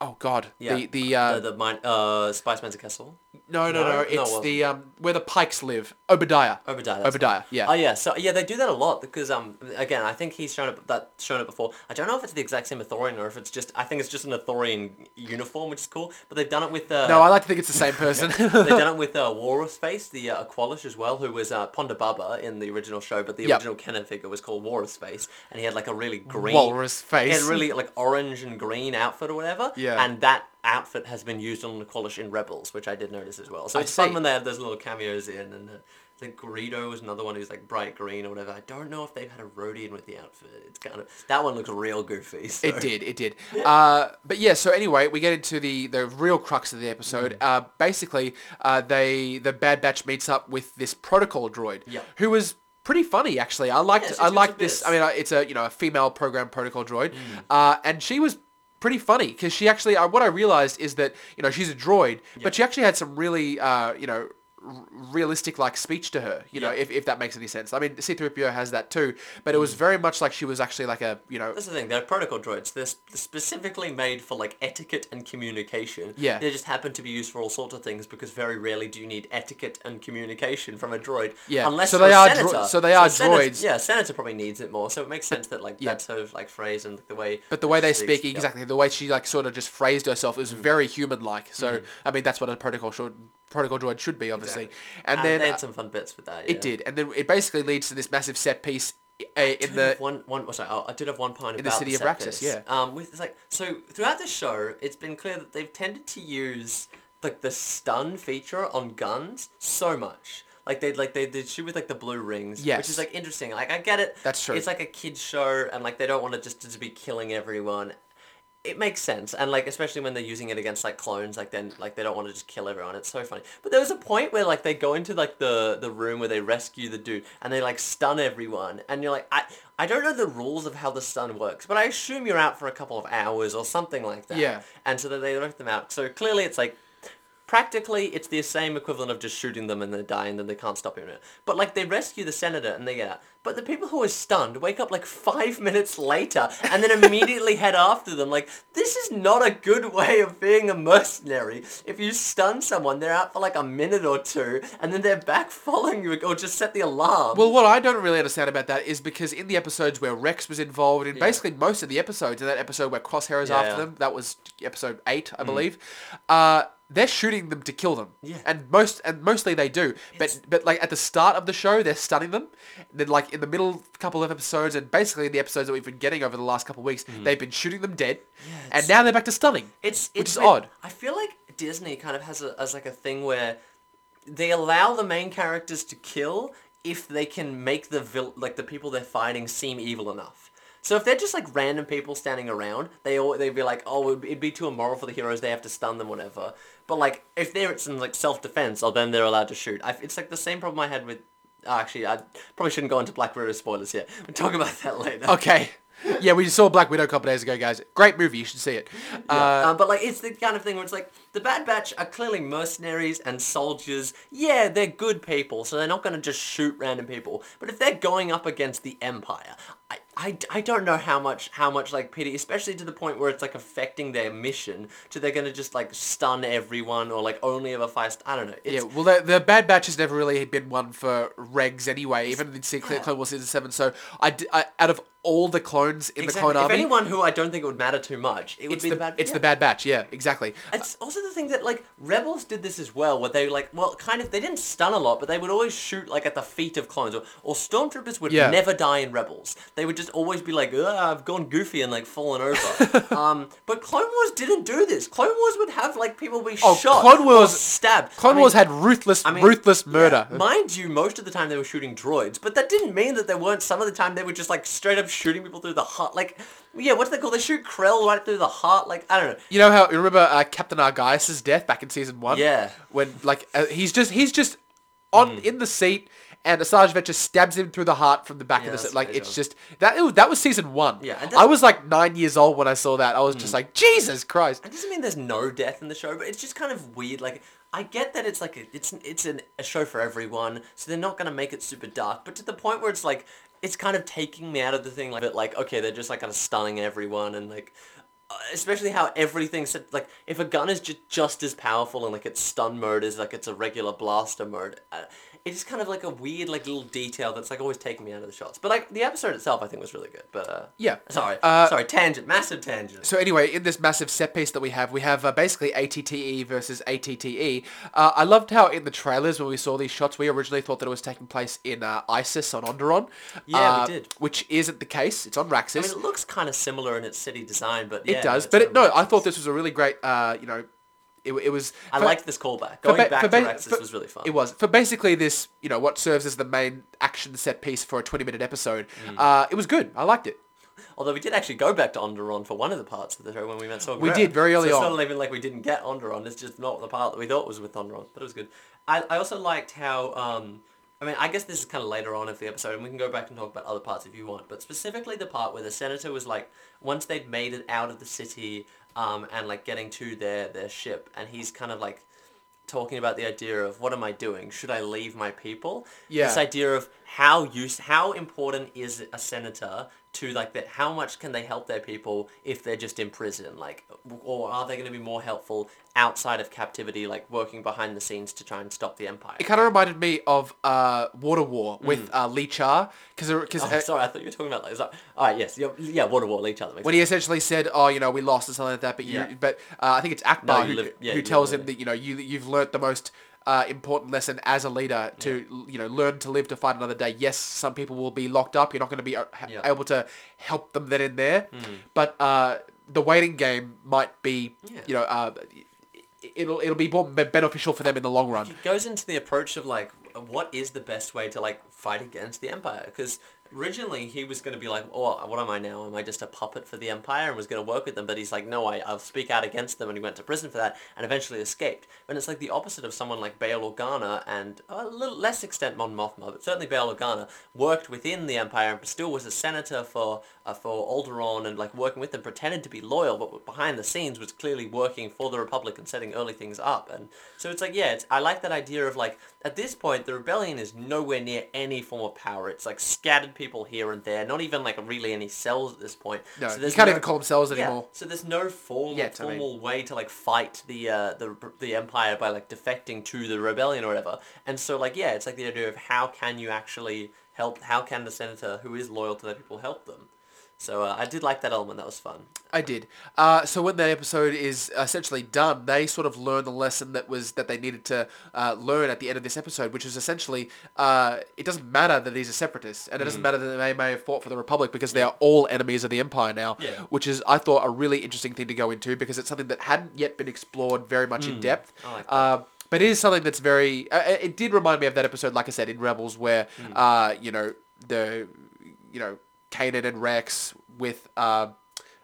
oh god Yeah. the the uh the, the mine, uh, Spice Man's Castle. No, no, No? no. No, it It's wasn't. the um where the Pikes live. Oba Diah. Obadiah. that's Oba Diah. Yeah. Oh yeah. So yeah, they do that a lot because um again I think he's shown it that shown it before. I don't know if it's the exact same Ithorian or if it's just I think it's just an Ithorian uniform, which is cool. But they've done it with uh, no, I like to think it's the same person. They've done it with uh, Walrus Face, the uh, Aqualish as well, who was uh, Ponda Baba in the original show, but the Yep. original Kenner figure was called Walrus Face, and he had like a really green Walrus He had face. really like orange and green outfit or whatever. Yeah. And that outfit has been used on Aqualish in Rebels, which I did notice as well. So I it's fun when they have those little cameos in, and uh, I think Greedo was another one who's like bright green or whatever. I don't know if they've had a Rodian with the outfit. It's kind of that one looks real goofy. So. It did, it did. Uh, but yeah, so anyway, we get into the, the real crux of the episode. Mm. Uh, basically, uh, they the Bad Batch meets up with this protocol droid, Yep. who was pretty funny actually. I liked I liked this. I mean, uh, it's a you know a female program protocol droid, Mm. uh, and she was pretty funny because she actually uh, what I realized is that you know she's a droid, but she actually had some really uh, you know realistic like speech to her you know if, if that makes any sense i mean c3po has that too but it was mm. very much like she was actually like a you know That's the thing. They're protocol droids. They're specifically made for like etiquette and communication. Yeah. They just happen to be used for all sorts of things because very rarely do you need etiquette and communication from a droid. Yeah, Unless so they a are dro- so they are senator- droids. Yeah, senator probably needs it more. So it makes sense that like yeah. that sort of like phrase and the way. But the way they speak, speaks, yeah. exactly the way she like sort of just phrased herself, is mm. very human-like. So mm-hmm. I mean, that's what a protocol should protocol droid should be, obviously. And, And then they uh, had some fun bits with that. it did, and then it basically leads to this massive set piece uh, in the one one oh, sorry, oh, I did have one point in the about city of set Raxus, yeah. Um, with it's like so throughout the show, it's been clear that they've tended to use like the stun feature on guns so much. Like they like they they shoot with like the blue rings, which is like interesting. Like I get it. That's true. It's like a kids show, and like they don't want to just to be killing everyone. It makes sense, and like especially when they're using it against like clones, like then like they don't want to just kill everyone. It's so funny. But there was a point where like they go into like the the room where they rescue the dude, and they like stun everyone, and you're like, I I don't know the rules of how the stun works, but I assume you're out for a couple of hours or something like that. Yeah. And so that they let them out. So clearly it's like practically it's the same equivalent of just shooting them and they die and then they can't stop it. But like they rescue the senator and they get out. But the people who are stunned wake up like five minutes later and then immediately head after them. Like this is not a good way of being a mercenary. If you stun someone, they're out for like a minute or two and then they're back following you or just set the alarm. Well, what I don't really understand about that is because in the episodes where Rex was involved, in basically most of the episodes, in that episode where Crosshair is Yeah, after yeah. Mm. them, that was episode eight, I believe. Uh, they're shooting them to kill them, Yeah. and most and mostly they do. But but like at the start of the show, they're stunning them. And then like in the middle couple of episodes, and basically the episodes that we've been getting over the last couple of weeks, they've been shooting them dead, and Mm. it's- now they're back to stunning. It's which it's is weird. odd. I feel like Disney kind of has a as like a thing where they allow the main characters to kill if they can make the vil- like the people they're fighting seem evil enough. So if they're just like random people standing around, they all they'd be like, oh, it'd be too immoral for the heroes. They have to stun them, whatever. But like if they're it's in like self defense, oh, then they're allowed to shoot. I, it's like the same problem I had with. Oh, actually, I probably shouldn't go into Black Widow spoilers yet. We'll talk about that later. Okay. Yeah, we just saw Black Widow a couple days ago, guys. Great movie, you should see it. Uh, um, but like it's the kind of thing where it's like the Bad Batch are clearly mercenaries and soldiers. Yeah, they're good people, so they're not going to just shoot random people. But if they're going up against the Empire, I, I, I don't know how much how much like pity, especially to the point where it's like affecting their mission. To they're going to just like stun everyone or like only ever fire. St- I don't know. It's, Yeah, well, the, the Bad Batch has never really been one for regs anyway, even in Se- Clone Wars Season 7. So, I, I out of all the clones in the exactly. Clone If Army, anyone who I don't think it would matter too much, it would it's, be the, the, Bad it's yeah. the Bad Batch, yeah, exactly. It's also the thing that like Rebels did this as well, where they like well, kind of they didn't stun a lot, but they would always shoot like at the feet of clones, or, or stormtroopers would Yeah. never die in Rebels. They would just always be like, Ugh, I've gone goofy and like fallen over. um, but Clone Wars didn't do this. Clone Wars would have like people be Oh, shot, Clone or Wars- stabbed. Clone I mean, Wars had ruthless, mean, ruthless murder. yeah, mind you, most of the time they were shooting droids, but that didn't mean that there weren't. Some of the time they were just like straight up shooting people through the heart. Like, yeah, what's that called? They shoot Krell right through the heart. Like, I don't know. You know how you remember uh, Captain Argyus' death back in season one? Yeah. When like uh, he's just he's just on Mm. in the seat, and Asajj Ventress stabs him through the heart from the back Yeah, of the seat. Like it's just that it was, that was season one. Yeah, I was like nine years old when I saw that. I was just like Jesus Christ. It doesn't mean there's no death in the show, but it's just kind of weird. Like I get that it's like a, it's it's an, a show for everyone, so they're not gonna make it super dark. But to the point where it's like it's kind of taking me out of the thing. Like, but like okay, they're just like kind of stunning everyone and like. especially how everything's like if a gun is ju- just as powerful and like its stun mode is like it's a regular blaster mode. Uh, it's just kind of like a weird like little detail that's like always taking me out of the shots. But like the episode itself, I think was really good. But uh, Yeah. sorry, Uh, sorry, tangent, massive tangent. So anyway, in this massive set piece that we have, we have uh, basically ATTE versus ATTE. Uh, I loved how in the trailers when we saw these shots, we originally thought that it was taking place in uh, Iziz on Onderon. Yeah, we uh, did. Which isn't the case. It's on Raxus. I mean, it looks kind of similar in its city design, but it does, it's but it, no, I thought this was a really great. Uh, you know, it, it was. I for- liked this callback. Going ba- back for to ba- Raxus for- was really fun. It was for basically this, you know, what serves as the main action set piece for a twenty-minute episode. Mm. Uh, it was good. I liked it. Although we did actually go back to Onderon for one of the parts of the show when we met Saw We did, very early so it's on. not even like we didn't get Onderon. It's just not the part that we thought was with Onderon, but it was good. I, I also liked how um, I mean I guess this is kind of later on of the episode, and we can go back and talk about other parts if you want. But specifically the part where the senator was like once they'd made it out of the city um, and like getting to their their ship, and he's kind of like talking about the idea of what am I doing? Should I leave my people? Yeah. This idea of how use how important is a senator to like that how much can they help their people if they're just in prison like or are they going to be more helpful outside of captivity like working behind the scenes to try and stop the empire It kind of reminded me of uh, Water War with uh, Lee Char because because Mm. oh, sorry i thought you were talking about like sorry. all right yes yeah, yeah water war other makes when he essentially said, "Oh, you know, we lost or something like that," but you, Yeah. but uh, I think it's Ackbar No, who, live- yeah, who tells live him that you know you you've learnt the most uh, important lesson as a leader to you know learn to live to fight another day. Yes, some people will be locked up. You're not going to be uh, Yeah. able to help them then and there, but uh, the waiting game might be Yeah. you know. Uh, It'll it'll be more beneficial for them in the long run. it goes into the approach of like what is the best way to like fight against the empire because originally he was going to be like oh what am i now? Am i just a puppet for the empire? and was going to work with them but he's like no I, i'll speak out against them and he went to prison for that and eventually escaped. And it's like the opposite of someone like Bail Organa and a little less extent Mon Mothma but certainly Bail Organa worked within the empire and still was a senator for uh, for Alderaan and like working with them pretended to be loyal but behind the scenes was clearly working for the republic and setting early things up. And so it's like yeah it's, i like that idea of like at this point the rebellion is nowhere near any form of power. It's like scattered people here and there not even like really any cells at this point No, so you can't no- even call them cells yeah, anymore. so there's no form, Yet, I mean. formal way to like fight the uh, the the empire by like defecting to the rebellion or whatever. And so like yeah, it's like the idea of how can you actually help? How can the senator who is loyal to the people help them? So uh, I did like that element. That was fun. I did. Uh, so when that episode is essentially done, they sort of learn the lesson that was that they needed to uh, learn at the end of this episode, which is essentially uh, it doesn't matter that these are separatists, and it Mm. doesn't matter that they may have fought for the Republic because they are all enemies of the Empire now. Yeah. Which is I thought a really interesting thing to go into because it's something that hadn't yet been explored very much in depth. Mm. I like that. Uh, but it is something that's very. Uh, it did remind me of that episode, like I said, in Rebels, where Mm. uh, you know the, you know, Kanan and Rex with uh,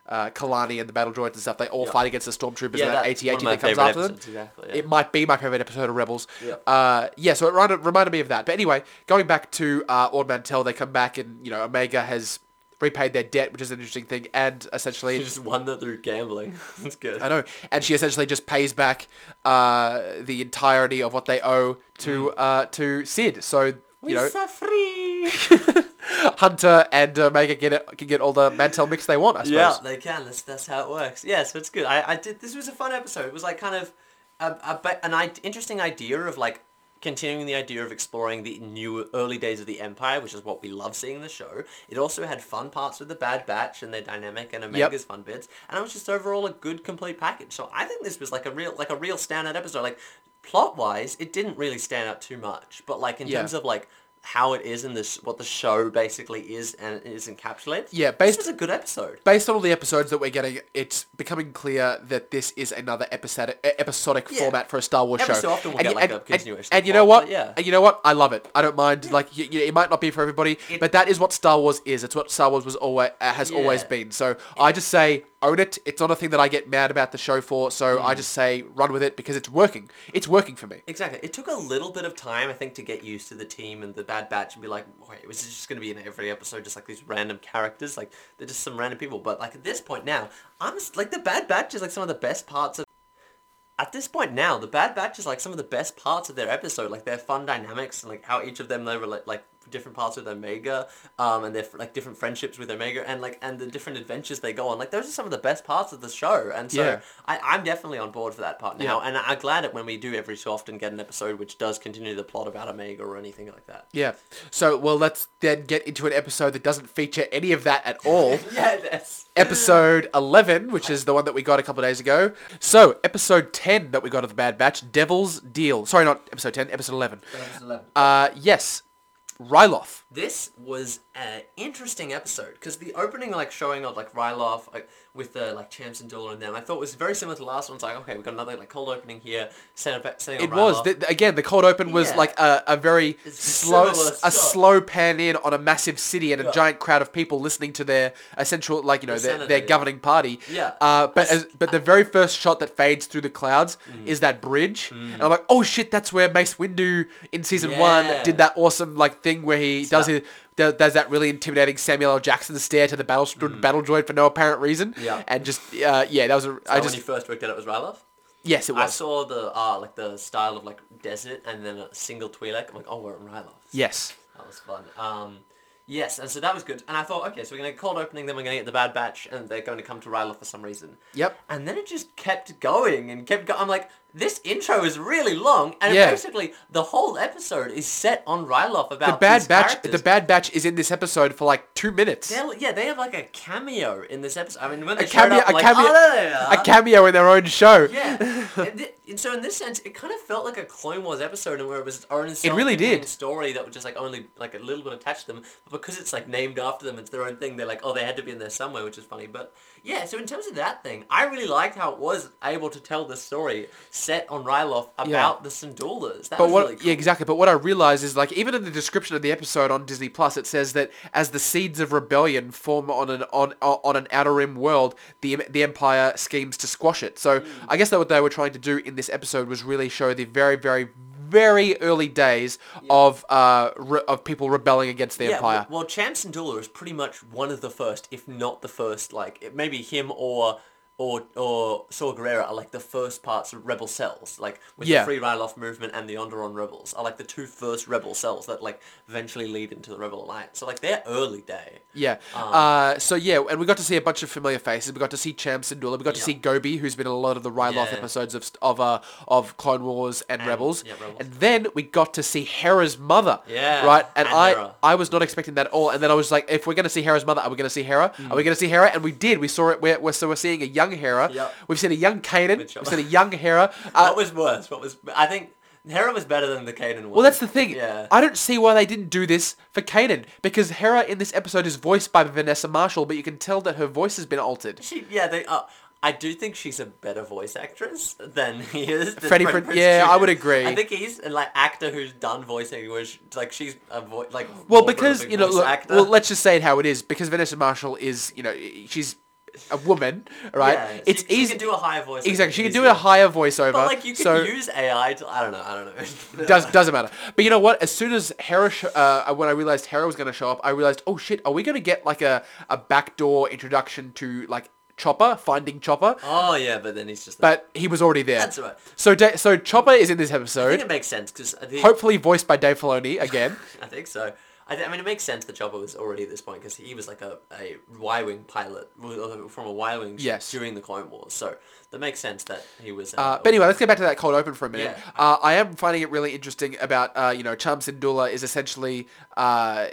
uh, Kalani and the battle droids and stuff. They all Yeah. fight against the stormtroopers Yeah, and that that's AT-AT one of my that comes after them. exactly, yeah. It might be my favorite episode of Rebels. Yeah. Uh, yeah. So it reminded, reminded me of that. But anyway, going back to uh, Ord Mantell, they come back and you know Omega has repaid their debt, which is an interesting thing, and essentially You just won that through gambling. That's good. I know. And she essentially just pays back uh, the entirety of what they owe to uh, to Cid. So you We know, are free. Hunter and uh, Omega get it, can get all the Mantell mix they want. I suppose. Yeah, they can. That's that's how it works. Yeah, so it's good. I, I did. This was a fun episode. It was like kind of a, a an interesting idea of like continuing the idea of exploring the new early days of the Empire, which is what we love seeing in the show. It also had fun parts with the Bad Batch and their dynamic and Omega's fun bits, and it was just overall a good complete package. So I think this was like a real like a real standout episode. Like plot wise, it didn't really stand out too much, but like in Yeah. terms of like how it is in this what the show basically is and is encapsulated. Yeah, this based- was a good episode. Based on all the episodes that we're getting, it's becoming clear that this is another episodic episodic Yeah. format for a Star Wars Every show. so often we'll and, get, like, and, a continuation And, of you know what? yeah. And you know what? I love it. I don't mind. Like, y y- it might not be for everybody, but that is what Star Wars is. It's what Star Wars was always uh, has always been. So I just say own it. It's not a thing that I get mad about the show for. So Mm. I just say run with it because it's working. It's working for me. Exactly. It took a little bit of time, I think, to get used to the team and the Bad Batch and be like, wait, was this just going to be in every episode, just like these random characters? Like, they're just some random people. But, like, at this point now, I'm just, like, the Bad Batch is, like, some of the best parts of... At this point now, the Bad Batch is, like, some of the best parts of their episode. Like, their fun dynamics and, like, how each of them, they relate, like, different parts with Omega, um, and their like different friendships with Omega, and like and the different adventures they go on. Like those are some of the best parts of the show, and so Yeah. I, I'm definitely on board for that part now. Yeah. And I'm glad that when we do every so often get an episode which does continue the plot about Omega or anything like that. Yeah. So, well, let's then get into an episode that doesn't feature any of that at all. yeah, that's episode 11, which is the one that we got a couple of days ago. So, episode 10 that we got of the Bad Batch, Devil's Deal. Sorry, not episode 10, episode 11. Uh, yes, Ryloth. This was an interesting episode because the opening, like showing of like Ryloth, like with the like Cham Syndulla and them, I thought was very similar to the last one. It's like okay, we've got another like cold opening here, set up, setting It was. The, again, the cold open was Yeah. like a, a very It's slow, a slow pan in on a massive city and a giant crowd of people listening to their essential, like you know, The their, senator, their yeah. governing party. Yeah. Uh, but as, but the very first shot that fades through the clouds Mm. is that bridge, and I'm like, oh shit, that's where Mace Windu in season one did that awesome like thing where he does that- his. Does does that really intimidating Samuel L. Jackson stare to the battle battle droid for no apparent reason? Mm. Yeah. and just uh, yeah, that was a. I So just when you first worked out it was Ryloth. yes, it was. I saw the uh like the style of like desert and then a single Twi'lek. I'm like, oh, we're in Ryloth. yes. That was fun. Um, yes, and so that was good. And I thought, okay, so we're gonna get cold opening, then we're gonna get the Bad Batch, and they're going to come to Ryloth for some reason. Yep. And then it just kept going and kept going. I'm like, this intro is really long, and Yeah. basically the whole episode is set on Ryloth about The Bad Batch. characters. The Bad Batch is in this episode for like two minutes. They're, yeah, they have like a cameo in this episode. I mean, when they A cameo, up, a like, cameo, oh, there they are. a cameo in their own show. Yeah, and, and so in this sense, it kind of felt like a Clone Wars episode, and where it was its own really did. story that was just like only like a little bit attached to them. But because it's like named after them, it's their own thing. They're like, oh, they had to be in there somewhere, which is funny. But yeah, so in terms of that thing, I really liked how it was able to tell the story set on Ryloth about the Syndullas. That But was what? really cool. Yeah, exactly. But what I realized is like even in the description of the episode on Disney Plus, it says that as the seeds of rebellion form on an on on an outer rim world, the the Empire schemes to squash it. So Hmm. I guess that what they were trying to do in this episode was really show the very very very early days of uh re- of people rebelling against the Yeah, Empire. well, well, is pretty much one of the first, if not the first. Like it- maybe him or or or Saw Gerrera are like the first parts of rebel cells, like with Yeah. the Free Ryloth movement and the Onderon rebels are like the two first rebel cells that like eventually lead into the Rebel Alliance. So like they're early day. Yeah. Um, uh, so yeah, and we got to see a bunch of familiar faces. We got to see Cham Syndulla. We got to see Gobi, who's been in a lot of the Ryloth Yeah. episodes of of uh, of Clone Wars and, Rebels. yeah, Rebels. And then we got to see Hera's mother. Yeah, Right. And, and I Hera. I was not expecting that at all. And then I was like, if we're gonna see Hera's mother, are we gonna see Hera? Mm. Are we gonna see Hera? And we did. We saw it. We're, we're so we're seeing a young Hera. Yep. We've seen a young Kanan. We've seen a young Hera. Uh, what was worse? What was I think Hera was better than the Kanan one. well, that's the thing. Yeah. I don't see why they didn't do this for Kanan because Hera in this episode is voiced by Vanessa Marshall, but you can tell that her voice has been altered. She, yeah, they. Uh, I do think she's a better voice actress than he is. than Freddie Freddie Prin- Prinze yeah, I would agree. I think he's a like actor who's done voicing, which like she's a voice like. Well, more of a because you know, look, well, let's just say it how it is. Because Vanessa Marshall is, you know, she's a woman, right? Yeah, it's she, she easy. can do a higher voice. Exactly, she can do a higher voiceover. But like you can so use AI. To, I don't know. I don't know. does doesn't matter. But you know what? As soon as Hera, sh- uh, when I realized Hera was going to show up, I realized, oh shit, are we going to get like a a backdoor introduction to like Chopper, finding Chopper? oh yeah, but then he's just. But he was already there. That's right. So da- so Chopper is in this episode. I think it makes sense because hopefully voiced by Dave Filoni again. I think so. I, th- I mean, it makes sense that Chopper was already at this point because he was like a, a Y-wing pilot from a Y-wing Yes. during the Clone Wars. So that makes sense that he was. Uh, but anyway, let's get back to that cold open for a minute. Yeah. Uh, I am finding it really interesting about, uh, you know, Cham Syndulla is essentially, uh,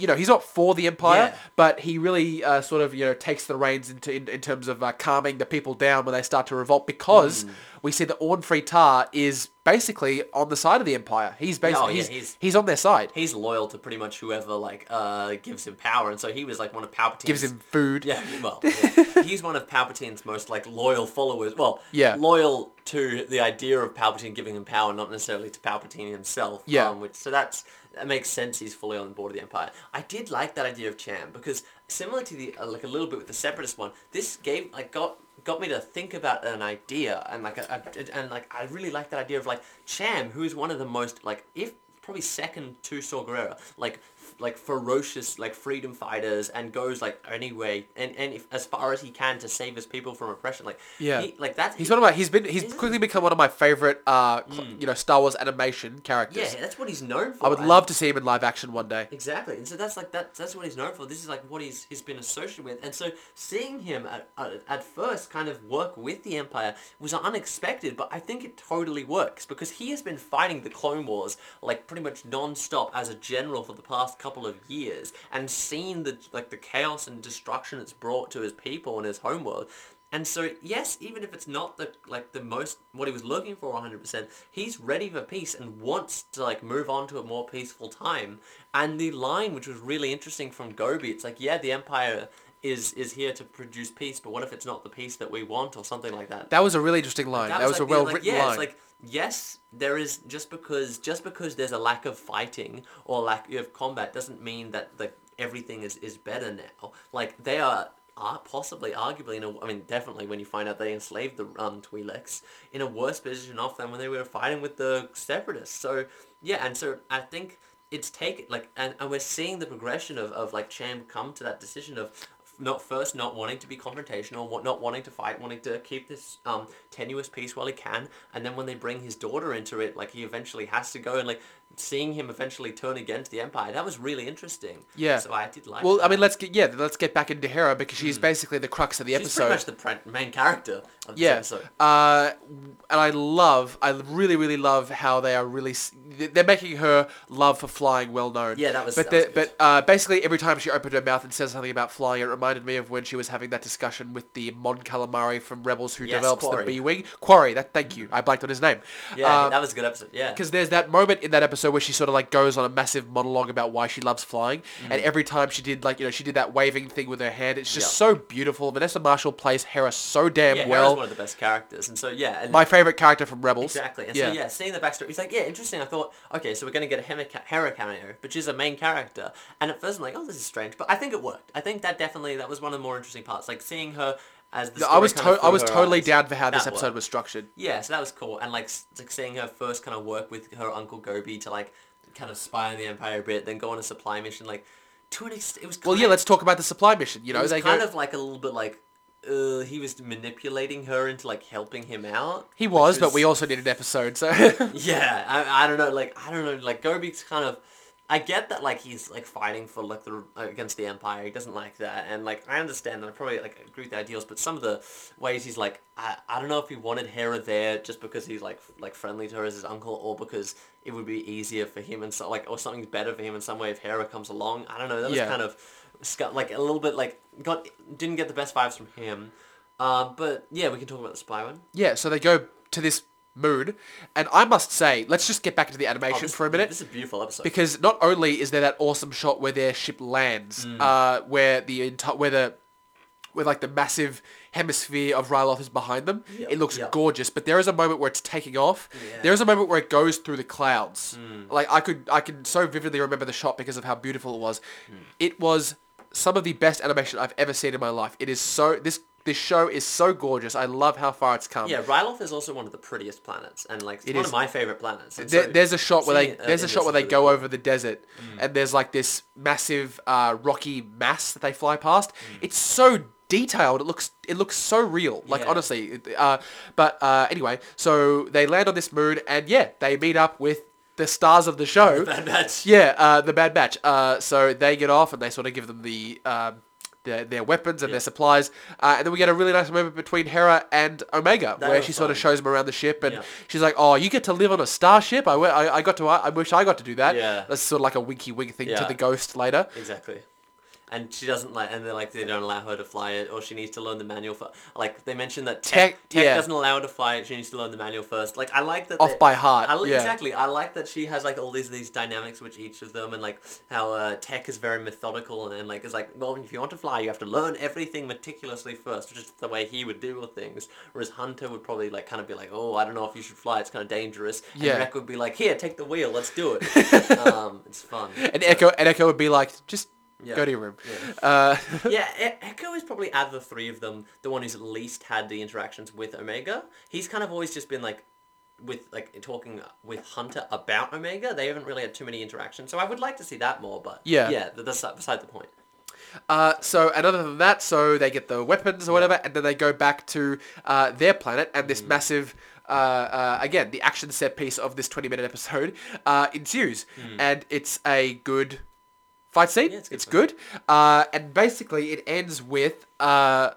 you know, he's not for the Empire, Yeah. but he really uh, sort of, you know, takes the reins into, in, in terms of uh, calming the people down when they start to revolt because Hmm. we see that Orn Free Tar is basically on the side of the Empire. He's basically, Oh, yeah, he's, he's- he's on their side. he's loyal to pretty much whoever like uh, gives him power, and so he was like one of Palpatine's. Gives him food. Yeah, well, yeah. he's one of Palpatine's most like loyal followers. Well, Yeah. loyal to the idea of Palpatine giving him power, not necessarily to Palpatine himself. Yeah. Um, which so that's that makes sense. He's fully on board of the Empire. I did like that idea of Cham because similar to the uh, like a little bit with the Separatist one, this game like got got me to think about an idea and like a, a, and like I really like that idea of like Cham, who is one of the most like if probably second to Saw Gerrera, like like ferocious like freedom fighters and goes like anyway and and if, as far as he can to save his people from oppression. Like Yeah. he, like that's He's one of my. He's been. He's Is it? quickly become one of my favorite. Uh, cl- you know, Star Wars animation characters. yeah, that's what he's known for. I would love to see him in live action one day. Exactly, and so that's like that. That's what he's known for. This is like what he's he's been associated with, and so seeing him at, at, at first kind of work with the Empire was unexpected, but I think it totally works because he has been fighting the Clone Wars like pretty much non-stop as a general for the past couple of years, and seen the like the chaos and destruction it's brought to his people and his homeworld. And so, yes, even if it's not the like the most what he was looking for 100%, he's ready for peace and wants to like move on to a more peaceful time. And the line, which was really interesting from Gobi, it's like, yeah, the Empire is is here to produce peace, but what if it's not the peace that we want or something like that? That was a really interesting line. That, was, like a well like, written yeah, line. It's like yes, there is just because just because there's a lack of fighting or lack of combat doesn't mean that the everything is, is better now. Like they are are possibly, arguably, in a, I mean, definitely when you find out they enslaved the um, Twi'leks, in a worse position off than when they were fighting with the Separatists. So, yeah, and so I think it's taken, like, and, and we're seeing the progression of, of, like, Cham come to that decision of not first not wanting to be confrontational, not wanting to fight, wanting to keep this um, tenuous peace while he can, and then when they bring his daughter into it, like, he eventually has to go and, like, seeing him eventually turn against the Empire, that was really interesting. Yeah. So I did like well, that. I mean, let's get yeah, let's get back into Hera because she's basically the crux of the Hmm. She's pretty episode. much the main character of this Yeah, episode. uh, and I love, I really, really love how they are really, they're making her love for flying well known. Yeah, that was- But that was good. but uh, basically every time she opened her mouth and said something about flying, it reminded me of when she was having that discussion with the Mon Calamari from Rebels who Yes, develops Quarrie. the B wing. Quarrie, that thank you, I blanked on his name. Yeah, Um, that was a good episode. Yeah. because there's that moment in that episode where she sort of like goes on a massive monologue about why she loves flying, and mm-hmm. every time she did like you know she did that waving thing with her hand, it's just. Yeah. so beautiful. Vanessa Marshall plays Hera so damn yeah, Hera's well. one of the best characters, and so yeah, and My favorite character from Rebels. exactly, and yeah. so yeah, seeing the backstory, he's like, yeah, interesting. I thought, okay, so we're gonna get a Hera, Hera cameo, but she's a main character, and at first I'm like, oh, this is strange, but I think it worked. I think that definitely that was one of the more interesting parts, like seeing her as the. I was to- I was totally eyes. down for how this That episode worked. was structured. Yeah, so that was cool, and like, like seeing her first kind of work with her uncle Gobi to like kind of spy on the Empire a bit, then go on a supply mission, like to an extent, it was. Well, yeah, let's talk about the supply mission. You know, it was they kind go. of like a little bit like uh, he was manipulating her into like helping him out. he which was, but we also did an episode, so. Yeah, I, I don't know, like I don't know, like Gobi's kind of. I get that like he's like fighting for like the against the empire. He doesn't like that, and like I understand that I probably like agree with the ideals, but some of the ways he's like I, I don't know if he wanted Hera there just because he's like f- like friendly to her as his uncle, or because it would be easier for him and so like or something's better for him in some way if Hera comes along. I don't know. That was Yeah. kind of like a little bit like got didn't get the best vibes from him. Uh, but yeah, we can talk about the spy one. yeah, so they go to this moon, and I must say, let's just get back into the Oh, animation this- for a minute. This is a beautiful episode. because not only is there that awesome shot where their ship lands, Mm. uh, where the entire where the where like the massive hemisphere of Ryloth is behind them, Yeah, it looks yeah. gorgeous. But there is a moment where it's taking off. Yeah. Mm. There is a moment where it goes through the clouds. Like I could I can so vividly remember the shot because of how beautiful it was. Mm. It was some of the best animation I've ever seen in my life. It is so this this show is so gorgeous. I love how far it's come. Yeah, Ryloth is also one of the prettiest planets, and like it's It one is. of my favorite planets. There, so there's a shot where they uh, there's a shot where they really go cool. over the desert, and there's like this massive uh, rocky mass that they fly past. It's so detailed. It looks it looks so real. Like Yeah. honestly, uh, but uh, anyway, so they land on this moon, and yeah, they meet up with the stars of the show. Bad Batch. Yeah, uh, the Bad Batch. Uh, so they get off and they sort of give them the um, their, their weapons and Yeah. their supplies, uh, and then we get a really nice moment between Hera and Omega, That where she sort of shows them around the ship, and Yeah. she's like, "Oh, you get to live on a starship. I, I, I got to. I wish I got to do that." Yeah. That's sort of like a winky wink thing to the ghost later. Exactly. And she doesn't like, and they're like, they don't allow her to fly it, or she needs to learn the manual for. Like they mentioned that tech, Tech- tech yeah. doesn't allow her to fly it. She needs to learn the manual first. Like I like that. Off they- by heart, I, yeah. Exactly. I like that she has like all these these dynamics with each of them, and like how uh, tech is very methodical, and, and like it's like, well, if you want to fly, you have to learn everything meticulously first, which is the way he would deal with things. Whereas Hunter would probably like kind of be like, oh, I don't know if you should fly. It's kind of dangerous. And Yeah. Wreck would be like, here, take the wheel. Let's do it. um, it's fun. And So- Echo and Echo would be like, "Just Yeah. go to your room." Yeah. Uh, yeah, E- Echo is probably out of the three of them the one who's at least had the interactions with Omega. He's kind of always just been like with like talking with Hunter about Omega. They haven't really had too many interactions, so I would like to see that more. But Yeah. yeah, that's beside the point. Uh, so, and other than that, so they get the weapons or whatever, and then they go back to uh, their planet, and Mm. this massive, uh, uh, again, the action set piece of this 20-minute episode uh, ensues, and it's a good fight scene. Yeah, it's it's good good. Uh, and basically, it ends with uh,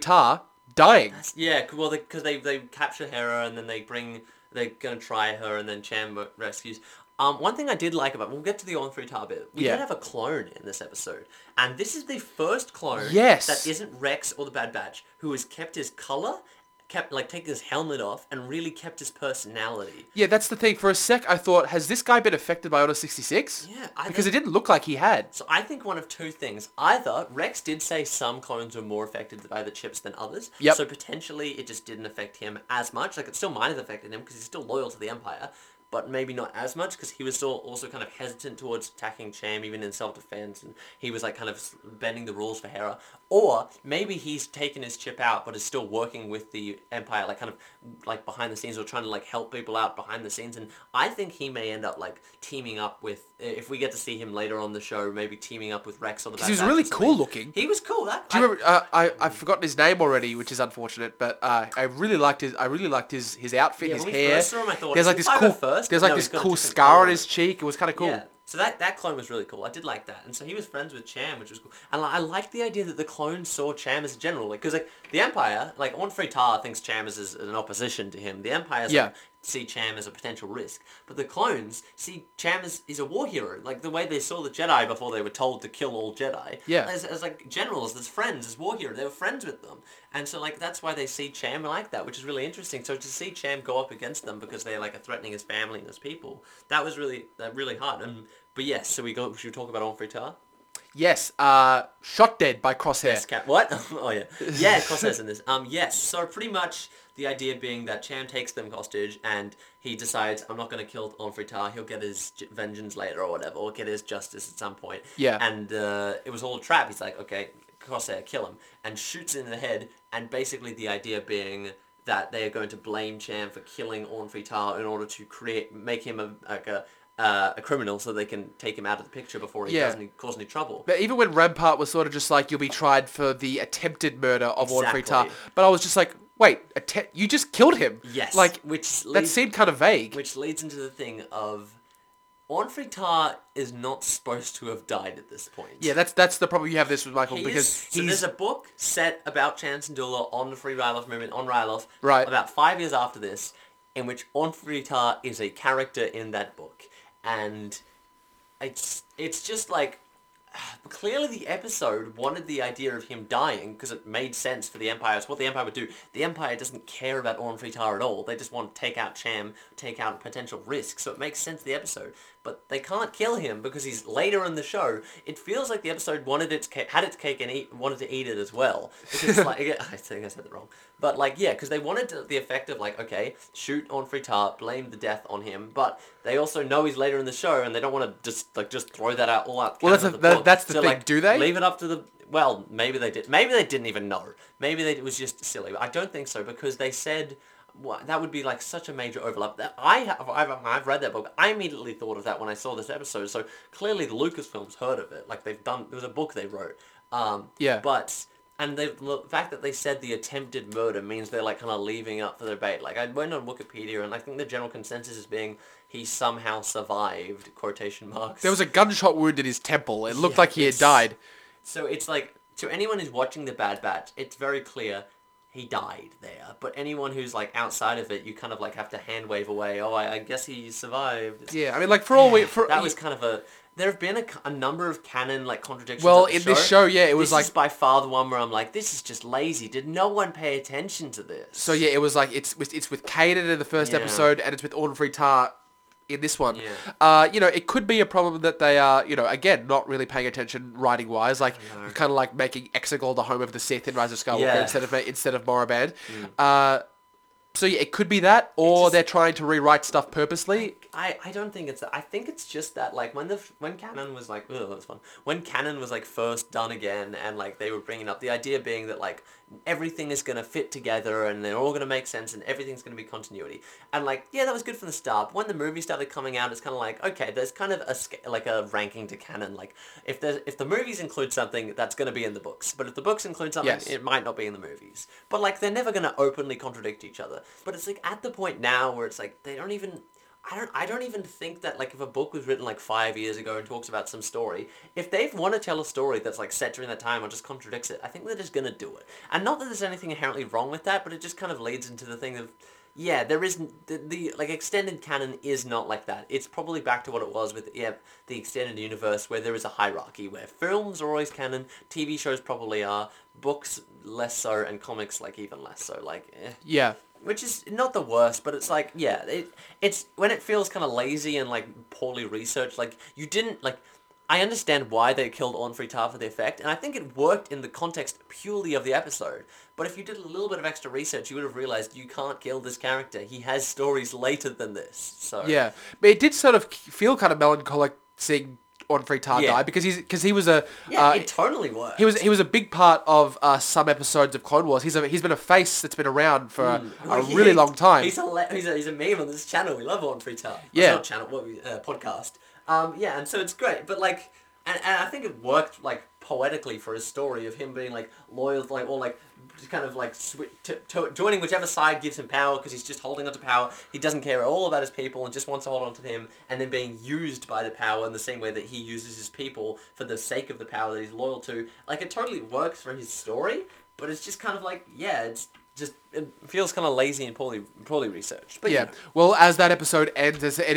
Tar dying. Yeah, well, because they, they capture Hera and then they bring they're gonna try her and then Cham rescues. Um, one thing I did like about we'll get to the Orn Free Tar bit. We Yeah. did have a clone in this episode, and this is the first clone Yes. that isn't Rex or the Bad Batch, who has kept his color, kept like taken his helmet off, and really kept his personality. Yeah, that's the thing. For a sec, I thought, has this guy been affected by Order 66? Yeah, I Because it didn't look like he had. So I think one of two things. Either Rex did say some clones were more affected by the chips than others. Yep. So potentially it just didn't affect him as much. Like it still might have affected him because he's still loyal to the Empire, but maybe not as much because he was still also kind of hesitant towards attacking Cham even in self-defense and he was like kind of bending the rules for Hera. Or maybe he's taken his chip out but is still working with the Empire like kind of like behind the scenes or trying to like help people out behind the scenes and I think he may end up like teaming up with if we get to see him later on the show maybe teaming up with Rex on the Bad he was really cool looking. He was cool. That Do you remember? Uh, I I've forgotten his name already, which is unfortunate. But uh, I really liked his. I really liked his his outfit, Yeah, his hair. him, I thought, there's like he this cool. first? There's like No, this he's got a cool scar on his cheek. It was kind of cool. Yeah. So that, that clone was really cool. I did like that, and so he was friends with Cham, which was cool. And like, I liked the idea that the clone saw Cham as a general, like because like the Empire, like Orn Free Tar thinks Cham is as an opposition to him. The Empire's Yeah. like, see Cham as a potential risk, but the clones see Cham as is a war hero. Like the way they saw the Jedi before they were told to kill all Jedi. Yeah. As, as like generals, as friends, as war heroes, they were friends with them, and so like that's why they see Cham like that, which is really interesting. So to see Cham go up against them because they're like threatening his family and his people, that was really that really hard. And but yes, so we go. Should we talk about On? Yes. Uh, shot dead by Crosshair. Yes, Cap. What? oh yeah, yeah. Crosshairs in this. Um, yes. So pretty much the idea being that Cham takes them hostage and he decides I'm not going to kill Orn Free Tar. He'll get his j- vengeance later or whatever, or get his justice at some point. Yeah. And uh, it was all a trap. He's like, okay, Crosshair, kill him, and shoots in the head. And basically the idea being that they are going to blame Cham for killing Orn Free Tar in order to create, make him a like a. Uh, a criminal, so they can take him out of the picture before he Yeah. doesn't cause any trouble. But even when Rampart was sort of just like, you'll be tried for the attempted murder of Orn Free But I was just like, wait, att- you just killed him. Yes, Like, which that seemed kind of vague. Which leads into the thing of Orn Tar is not supposed to have died at this point. yeah, that's that's the problem you have this with Michael He because is, so he's there's a book set about Cham Syndulla on the Free Ryloth movement on Ryloth Right. about five years after this, in which Orn Tar is a character in that book, and it's it's just like clearly the episode wanted the idea of him dying because it made sense for the Empire. It's what the Empire would do. The Empire doesn't care about Orn Free Tar at all. They just want to take out Cham, take out potential risk. So it makes sense the episode. But they can't kill him because he's later in the show. It feels like the episode wanted its ca- had its cake and eat, wanted to eat it as well. Because like I think I said that wrong. But like yeah, because they wanted to, the effect of like okay, shoot Orn Free Tar, blame the death on him. But they also know he's later in the show, and they don't want to just like just throw that out all out. Well, that's the- at that- that's the So, thing. like, Do they? leave it up to the? Well, maybe they did. Maybe they didn't even know. Maybe they, it was just silly. I don't think so because they said. That would be like such a major overlap. That I have, I've, I've read that book. I immediately thought of that when I saw this episode. So clearly, the Lucasfilms heard of it. Like they've done. There was a book they wrote. Um, Yeah. But and they, the fact that they said the attempted murder means they're like kind of leaving up for debate. Like I went on Wikipedia and I think the general consensus is being he somehow survived quotation marks. there was a gunshot wound in his temple. It looked Yeah, like he had died. So it's like to anyone who's watching the Bad Batch, it's very clear he died there. But anyone who's like outside of it, you kind of like have to hand wave away. Oh, I, I guess he survived. Yeah, I mean, like for all we for that was kind of a. There have been a number of canon like contradictions. Well, in this show, yeah, it was This like- is by far the one where I'm like, this is just lazy. Did no one pay attention to this? So yeah, it was like it's with it's with Kanan in the first Yeah. episode, and it's with Orn Free Tar in this one. Yeah. Uh, you know, it could be a problem that they are, you know, again, not really paying attention writing wise, like know. kind of like making Exegol the home of the Sith in Rise of Skywalker Yeah. instead of instead of Moraband. Uh, So yeah, it could be that, or just- they're trying to rewrite stuff purposely. I, I don't think it's that. I think it's just that like when the when canon was like oh that was fun when canon was like first done again and like they were bringing up the idea being that like everything is gonna fit together and they're all gonna make sense and everything's gonna be continuity and like yeah that was good from the start. But when the movie started coming out, it's kind of like okay there's kind of a like a ranking to canon. Like if there's if the movies include something that's gonna be in the books, but if the books include something Yes. it might not be in the movies. But like they're never gonna openly contradict each other. But it's like at the point now where it's like they don't even I don't I don't even think that like if a book was written like five years ago and talks about some story, if they want to tell a story that's like set during that time or just contradicts it, I think they're just gonna do it. And not that there's anything inherently wrong with that, but it just kind of leads into the thing of yeah, there isn't the, the like extended canon is not like that. It's probably back to what it was with yeah the extended universe where there is a hierarchy where films are always canon, TV shows probably are, books less so, and comics like even less so. Like eh Yeah. Which is not the worst, but it's like yeah, it it's when it feels kind of lazy and like poorly researched. Like you didn't like. I understand why they killed Orn Free Tar for the effect, and I think it worked in the context purely of the episode. But if you did a little bit of extra research, you would have realized you can't kill this character. He has stories later than this. So Yeah, but it did sort of feel kind of melancholic seeing Orn Free Tar Yeah. die because he's because he was a yeah, uh, it totally worked. he was he was a big part of uh, some episodes of Clone Wars. He's a he's been a face that's been around for a, a really long time. He's a, le- he's a he's a meme on this channel. We love Orn Free Tar. Yeah. not channel. What uh, podcast. Um, yeah, and so it's great, but like, and, and I think it worked like poetically for his story of him being like loyal, like or like just kind of like swi- t- to joining whichever side gives him power because he's just holding onto power. He doesn't care at all about his people and just wants to hold on to him, and then being used by the power in the same way that he uses his people for the sake of the power that he's loyal to. Like it totally works for his story, but it's just kind of like yeah, it's just it feels kind of lazy and poorly poorly researched. But yeah. yeah, Well, as that episode ends, as it,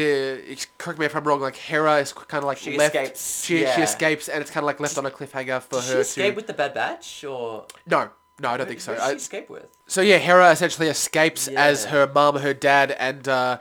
uh, correct me if I'm wrong. Like Hera is kind of like She left. escapes, She she escapes, and it's kind of like left on a cliffhanger for did she her escape to. with the Bad Batch or No, no, I don't think so. Who did she I, escape with? so yeah, Hera essentially escapes as her mum, her dad, and uh,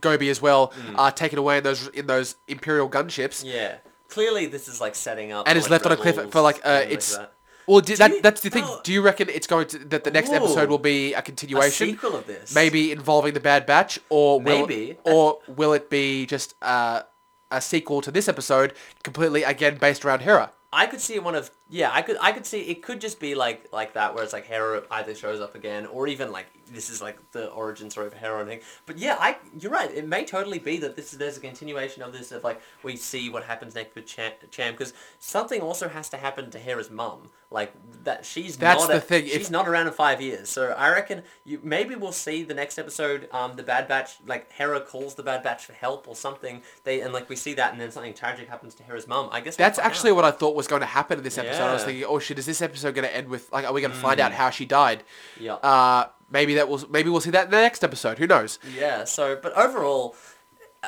Gobi as well Mm. are taken away in those in those Imperial gunships. Yeah, clearly this is like setting up. and is like, left on a cliff Rebels for like uh, it's. that. Well, that, you- that's the thing. oh. Do you reckon it's going to that the next Ooh. episode will be a a continuation? sequel of this. maybe involving the Bad Batch, or will, Maybe. or will it be just uh, a sequel to this episode, completely again based around Hera? I could see one of yeah. I could I could see it could just be like like that where it's like Hera either shows up again or even like this is like the origin story of Hera and thing. But yeah, I you're right. It may totally be that this is there's a continuation of this of like we see what happens next with Cham because something also has to happen to Hera's mum. Like that she's That's not the a- thing, She's if- not around in five years, so I reckon you maybe we'll see the next episode. Um, the Bad Batch like Hera calls the Bad Batch for help or something. They and like we see that and then something tragic happens to Hera's mum. I guess we'll That's actually out. what I thought was going to happen in this episode. I was thinking, oh shit, is this episode going to end with like, are we going to find out how she died? Yeah. Uh, maybe that will. Maybe we'll see that in the next episode. Who knows? Yeah. So, but overall,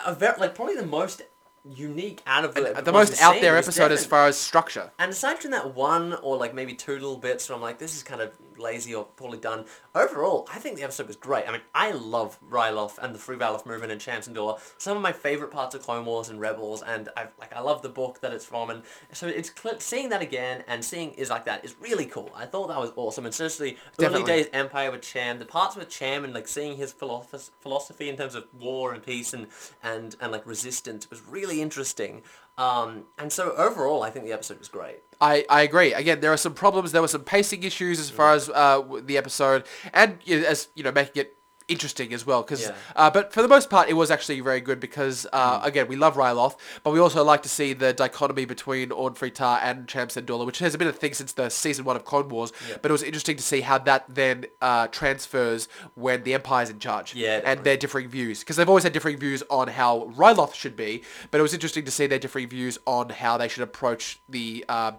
a very like probably the most unique out of the the most out there there is episode as far as structure. And aside from that one or like maybe two little bits where I'm like, this is kind of lazy or poorly done. Overall, I think the episode was great. I mean, I love Ryloth and the Free Ryloth movement and Cham's and Some of my favorite parts of Clone Wars and Rebels, and I like I love the book that it's from, and so it's cl- seeing that again and seeing is like that is really cool. I thought that was awesome, and especially early days Empire with Cham, the parts with Cham and like seeing his philosoph- philosophy in terms of war and peace and and and like resistance was really interesting. Um, and so overall, I think the episode was great. I, I agree. Again, there are some problems. There were some pacing issues as far as uh, the episode, and as you know, making it interesting as well. Because, Yeah. uh, but for the most part, it was actually very good. Because uh, again, we love Ryloth, but we also like to see the dichotomy between Orn and Cham Syndulla, which has been a thing since the season one of Clone Wars. But it was interesting to see how that then uh, transfers when the Empire's in charge. Yeah, and their differing views because they've always had differing views on how Ryloth should be, but it was interesting to see their differing views on how they should approach the uh,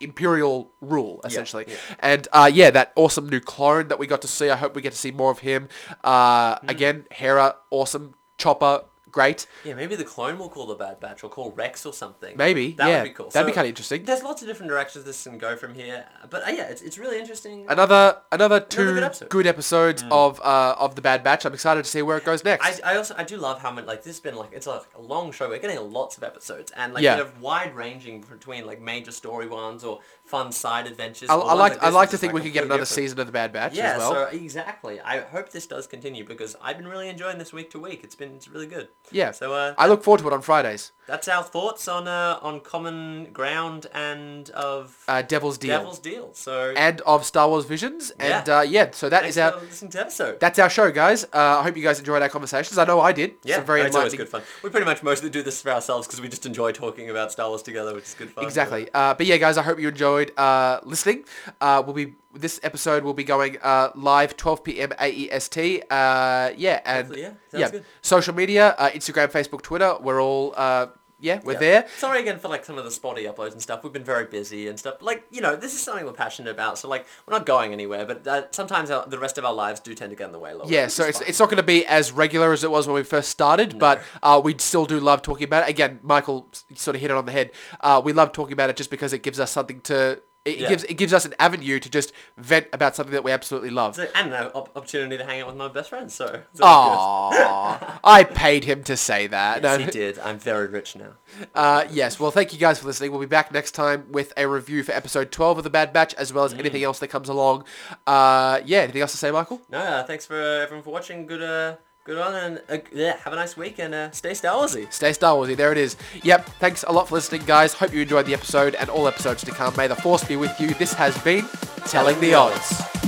imperial rule essentially. yeah. And uh, yeah, that awesome new clone that we got to see. I hope we get to see more of him. Uh, Mm. Again, Hera, awesome. Chopper, great. Yeah, maybe the clone will call the Bad Batch or call Rex or something. Maybe, That yeah. would be cool. That'd be kinda interesting. There's lots of different directions this can go from here. But uh, yeah, it's, it's really interesting. Another another two good episode. good episodes of uh, of the Bad Batch. I'm excited to see where it goes next. I, I also I do love how many like this has been like it's like a long show. We're getting lots of episodes and like Yeah. kind of wide ranging between like major story ones or fun side adventures. I, I like I like to think we could get another different. season of the Bad Batch Yeah, as well. so exactly. I hope this does continue because I've been really enjoying this week to week. It's been it's really good. yeah. So uh, I look forward to it on Fridays. that's our thoughts on uh, on common ground and of Uh, Devil's Deal Devil's Deal. So and of Star Wars Visions. And Yeah. uh, yeah, so that thanks is our for listening to episode. that's our show, guys. Uh, I hope you guys enjoyed our conversations. I know I did. yeah, very it's always good fun. We pretty much mostly do this for ourselves because we just enjoy talking about Star Wars together, which is good fun. Exactly. Uh, but yeah, guys, I hope you enjoyed uh, listening. Uh, we'll be this episode will be going uh, live 12 p.m. AEST. Uh, yeah, and Hopefully, yeah. Sounds yeah, good. social media, uh, Instagram, Facebook, Twitter. We're all uh, yeah, we're Yeah. there. Sorry again for like some of the spotty uploads and stuff. We've been very busy and stuff. Like you know, this is something we're passionate about. So like, we're not going anywhere. But uh, sometimes our, the rest of our lives do tend to get in the way a little. Yeah, bit, so it's, it's not going to be as regular as it was when we first started, but uh, we still do love talking about it. Again, Michael sort of hit it on the head. Uh, we love talking about it just because it gives us something to. It, it Yeah. gives it gives us an avenue to just vent about something that we absolutely love. So- and an op- opportunity to hang out with my best friend. So. Aww, I paid him to say that. Yes, No, he did. I'm very rich now. Uh, yes, well, thank you guys for listening. We'll be back next time with a review for episode 12 of The Bad Batch, as well as anything Mm. else that comes along. Uh, yeah, anything else to say, Michael? No, uh, thanks for uh, everyone for watching. Good, uh, good on, and uh, yeah, have a nice week and uh, stay Star Warsy. Stay Star Warsy. There it is. Yep. Thanks a lot for listening, guys. Hope you enjoyed the episode and all episodes to come. May the Force be with you. This has been Telling the Odds.